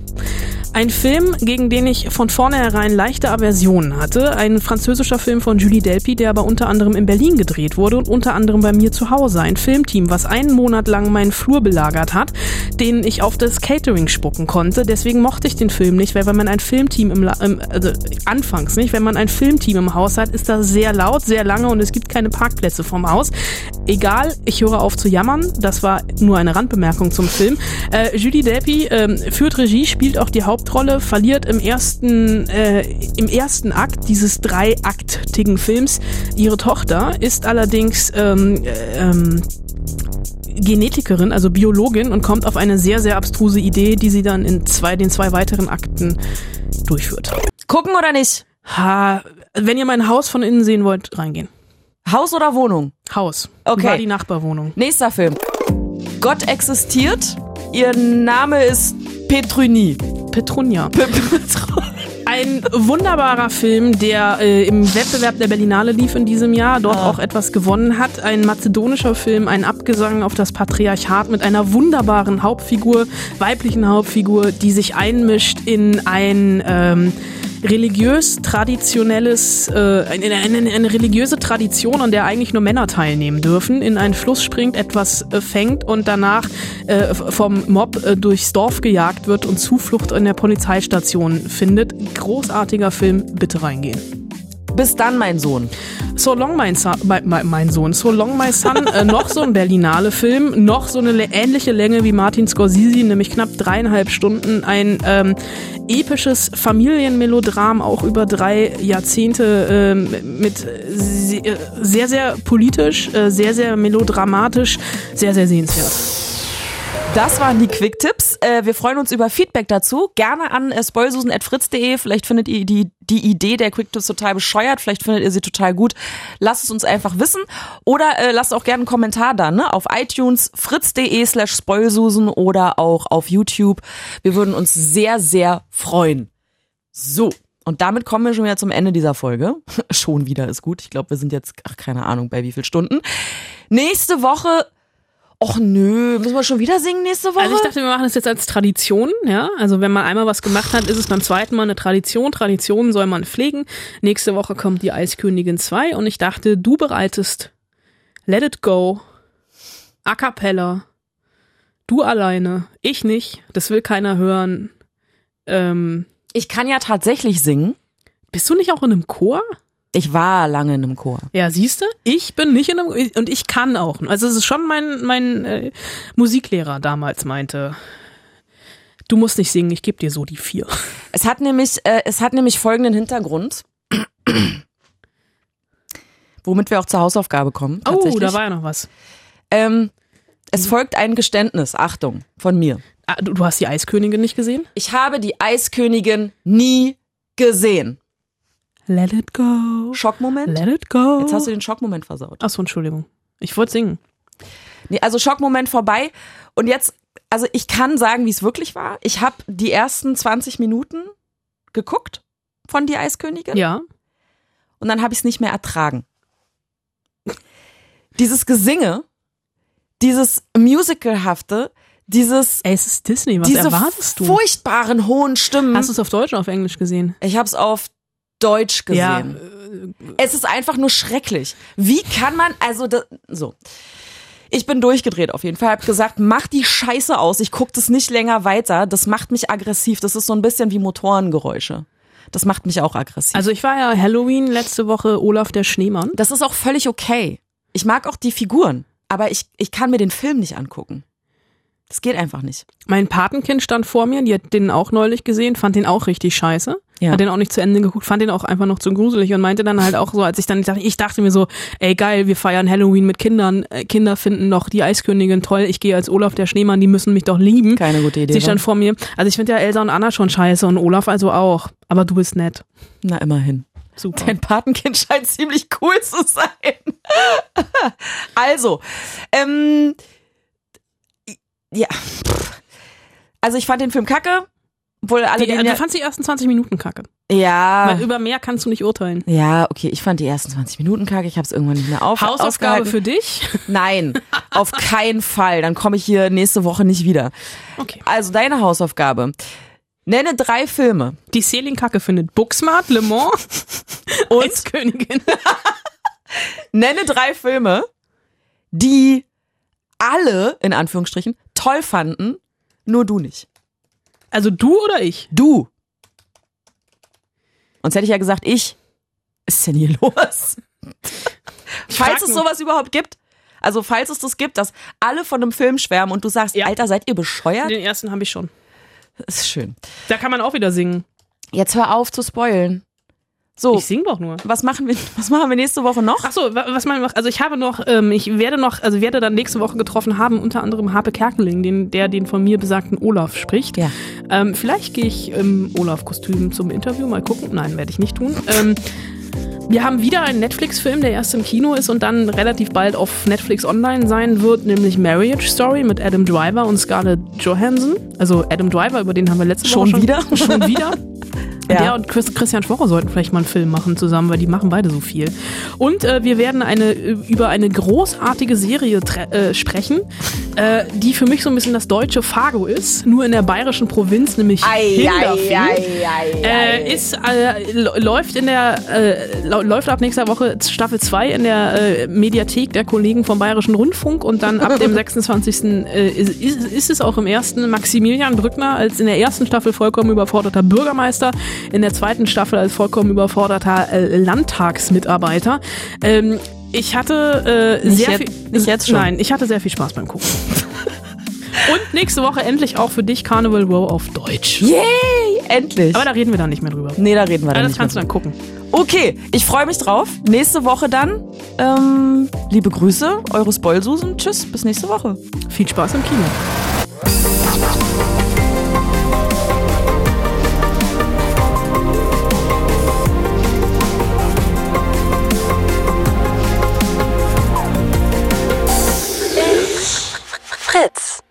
Ein Film, gegen den ich von vornherein leichte Aversionen hatte. Ein französischer Film von Julie Delpy, der aber unter anderem in Berlin gedreht wurde und unter anderem bei mir zu Hause. Ein Filmteam, was einen Monat lang meinen Flur belagert hat, den ich auf das Catering spucken konnte. Deswegen mochte ich den Film nicht, weil wenn man ein Filmteam im, im also anfangs nicht, wenn man ein Filmteam im Haus hat, ist das sehr laut, sehr lange und es gibt keine Parkplätze vom Haus. Egal, ich höre auf zu jammern. Das war nur eine Randbemerkung zum Film. Äh, Julie Delpy äh, führt Regie, spielt auch die Haupt Hauptrolle, verliert im ersten, äh, im ersten Akt dieses dreiaktigen Films ihre Tochter, ist allerdings ähm, ähm, Genetikerin, also Biologin und kommt auf eine sehr, sehr abstruse Idee, die sie dann in zwei, den zwei weiteren Akten durchführt. Gucken oder nicht? Ha, wenn ihr mein Haus von innen sehen wollt, reingehen. Haus oder Wohnung? Haus. Okay. War die Nachbarwohnung. Nächster Film. Gott existiert. Ihr Name ist Petrunie. Petrunia. Ein wunderbarer Film, der äh, im Wettbewerb der Berlinale lief in diesem Jahr, dort ah. auch etwas gewonnen hat. Ein mazedonischer Film, ein Abgesang auf das Patriarchat mit einer wunderbaren Hauptfigur, weiblichen Hauptfigur, die sich einmischt in ein ähm, religiös-traditionelles, äh, eine, eine, eine, religiöse Tradition, an der eigentlich nur Männer teilnehmen dürfen, in einen Fluss springt, etwas äh, fängt und danach äh, vom Mob äh, durchs Dorf gejagt wird und Zuflucht in der Polizeistation findet. Großartiger Film, bitte reingehen. Bis dann, mein Sohn. So Long My Son, mein, mein Sohn, So Long My Son, äh, noch so ein Berlinale Film, noch so eine ähnliche Länge wie Martin Scorsese, nämlich knapp dreieinhalb Stunden, ein ähm, episches Familienmelodram, auch über drei Jahrzehnte ähm, mit sehr, sehr politisch, äh, sehr, sehr melodramatisch, sehr, sehr sehenswert. Das waren die Quick-Tipps. Äh, wir freuen uns über Feedback dazu. Gerne an äh, spoilsusen.fritz.de. Vielleicht findet ihr die, die Idee der Quick-Tipps total bescheuert. Vielleicht findet ihr sie total gut. Lasst es uns einfach wissen. Oder äh, lasst auch gerne einen Kommentar da, ne? Auf iTunes, fritz.de slash spoilsusen oder auch auf YouTube. Wir würden uns sehr, sehr freuen. So. Und damit kommen wir schon wieder zum Ende dieser Folge. schon wieder ist gut. Ich glaube, wir sind jetzt, ach, keine Ahnung, bei wie viel Stunden. Nächste Woche Och nö, müssen wir schon wieder singen nächste Woche? Also ich dachte, wir machen das jetzt als Tradition, ja. Also wenn man einmal was gemacht hat, ist es beim zweiten Mal eine Tradition. Traditionen soll man pflegen. Nächste Woche kommt die Eiskönigin 2 und ich dachte, du bereitest Let It Go, A Cappella, du alleine, ich nicht, das will keiner hören. Ähm, ich kann ja tatsächlich singen. Bist du nicht auch in einem Chor? Ich war lange in einem Chor. Ja, siehst du? Ich bin nicht in einem und ich kann auch. Also es ist schon mein mein äh, Musiklehrer damals meinte. Du musst nicht singen, ich gebe dir so die vier. Es hat nämlich äh, es hat nämlich folgenden Hintergrund. Womit wir auch zur Hausaufgabe kommen. Oh, da war ja noch was. Ähm, es folgt ein Geständnis, Achtung, von mir. Ah, du, du hast die Eiskönigin nicht gesehen? Ich habe die Eiskönigin nie gesehen. Let it go. Schockmoment? Let it go. Jetzt hast du den Schockmoment versaut. Achso, Entschuldigung. Ich wollte singen. Nee, also Schockmoment vorbei. Und jetzt, also ich kann sagen, wie es wirklich war. Ich habe die ersten 20 Minuten geguckt von Die Eiskönigin. Ja. Und dann habe ich es nicht mehr ertragen. Dieses Gesinge, dieses Musicalhafte, dieses. Ey, es ist Disney, was diese erwartest du? furchtbaren hohen Stimmen. Hast du es auf Deutsch oder auf Englisch gesehen? Ich habe es auf Deutsch gesehen. Ja. Es ist einfach nur schrecklich. Wie kann man, also das, so. Ich bin durchgedreht auf jeden Fall. Hab gesagt, mach die Scheiße aus. Ich guck das nicht länger weiter. Das macht mich aggressiv. Das ist so ein bisschen wie Motorengeräusche. Das macht mich auch aggressiv. Also ich war ja Halloween letzte Woche Olaf der Schneemann. das ist auch völlig okay. Ich mag auch die Figuren, aber ich, ich kann mir den Film nicht angucken. Das geht einfach nicht. Mein Patenkind stand vor mir, die hat den auch neulich gesehen, fand den auch richtig scheiße. Ja. Hat den auch nicht zu Ende geguckt, fand den auch einfach noch zu gruselig und meinte dann halt auch so, als ich dann dachte, ich dachte mir so, ey geil, wir feiern Halloween mit Kindern. Äh, Kinder finden doch die Eiskönigin toll. Ich gehe als Olaf der Schneemann, die müssen mich doch lieben. Keine gute Idee. Sie stand vor mir. Also ich finde ja Elsa und Anna schon scheiße und Olaf also auch. Aber du bist nett. Na, immerhin. Super. Dein Patenkind scheint ziemlich cool zu sein. also, ähm, ja. Also ich fand den Film kacke. Obwohl alle Die, den du ja, fandst die ersten 20 Minuten kacke. ja, Weil über mehr kannst du nicht urteilen. ja, okay, ich fand die ersten 20 Minuten kacke, ich habe es irgendwann nicht mehr auf Hausaufgabe für dich? Nein, auf keinen Fall. Dann komme ich hier nächste Woche nicht wieder. Okay. Also deine Hausaufgabe. Nenne drei Filme. Die Selin kacke findet Booksmart, Le Mans und Eiskönigin. Nenne drei Filme, die alle, in Anführungsstrichen, toll fanden, nur du nicht. Also du oder ich? Du. Sonst hätte ich ja gesagt, ich. Was ist denn hier los? falls es sowas überhaupt gibt. Also falls es das gibt, dass alle von einem Film schwärmen und du sagst, Ja. Alter, seid ihr bescheuert? Den ersten habe ich schon. Das ist schön. Da kann man auch wieder singen. Jetzt hör auf zu spoilen. So, Ich sing doch nur. was machen wir, was machen wir nächste Woche noch? Ach so, wa- was man macht. Also ich habe noch, ähm, ich werde noch, also werde dann nächste Woche getroffen haben, unter anderem Harpe Kerkeling, den, der den von mir besagten Olaf spricht. Ja. Ähm, vielleicht gehe ich im Olaf-Kostüm zum Interview, mal gucken. Nein, werde ich nicht tun. Ähm, wir haben wieder einen Netflix-Film, der erst im Kino ist und dann relativ bald auf Netflix online sein wird, nämlich Marriage Story mit Adam Driver und Scarlett Johansson. Also Adam Driver, über den haben wir letzte Schon Woche wieder? Schon wieder. Ja. Der und Chris, Christian Schworer sollten vielleicht mal einen Film machen zusammen, weil die machen beide so viel. Und äh, wir werden eine über eine großartige Serie äh, sprechen, äh, die für mich so ein bisschen das deutsche Fargo ist, nur in der bayerischen Provinz, nämlich Hinterfeld. Äh, ist, äh, läuft in der äh, läuft ab nächster Woche Staffel 2 in der Mediathek der Kollegen vom Bayerischen Rundfunk und dann ab dem 26. Äh, ist, ist, ist es auch im ersten Maximilian Brückner als in der ersten Staffel vollkommen überforderter Bürgermeister, in der zweiten Staffel als vollkommen überforderter äh, Landtagsmitarbeiter. Ähm, ich hatte äh, sehr jetzt- viel nicht jetzt schon. Nein, ich hatte sehr viel Spaß beim Gucken. Und nächste Woche endlich auch für dich Carnival Row auf Deutsch. Yay! Endlich. Aber da reden wir dann nicht mehr drüber. nee, da reden wir dann das nicht kannst du dann gucken. Okay, ich freue mich drauf. Nächste Woche dann. Ähm, liebe Grüße, eure Spoilsusen. Tschüss, bis nächste Woche. Viel Spaß im Kino. minutes.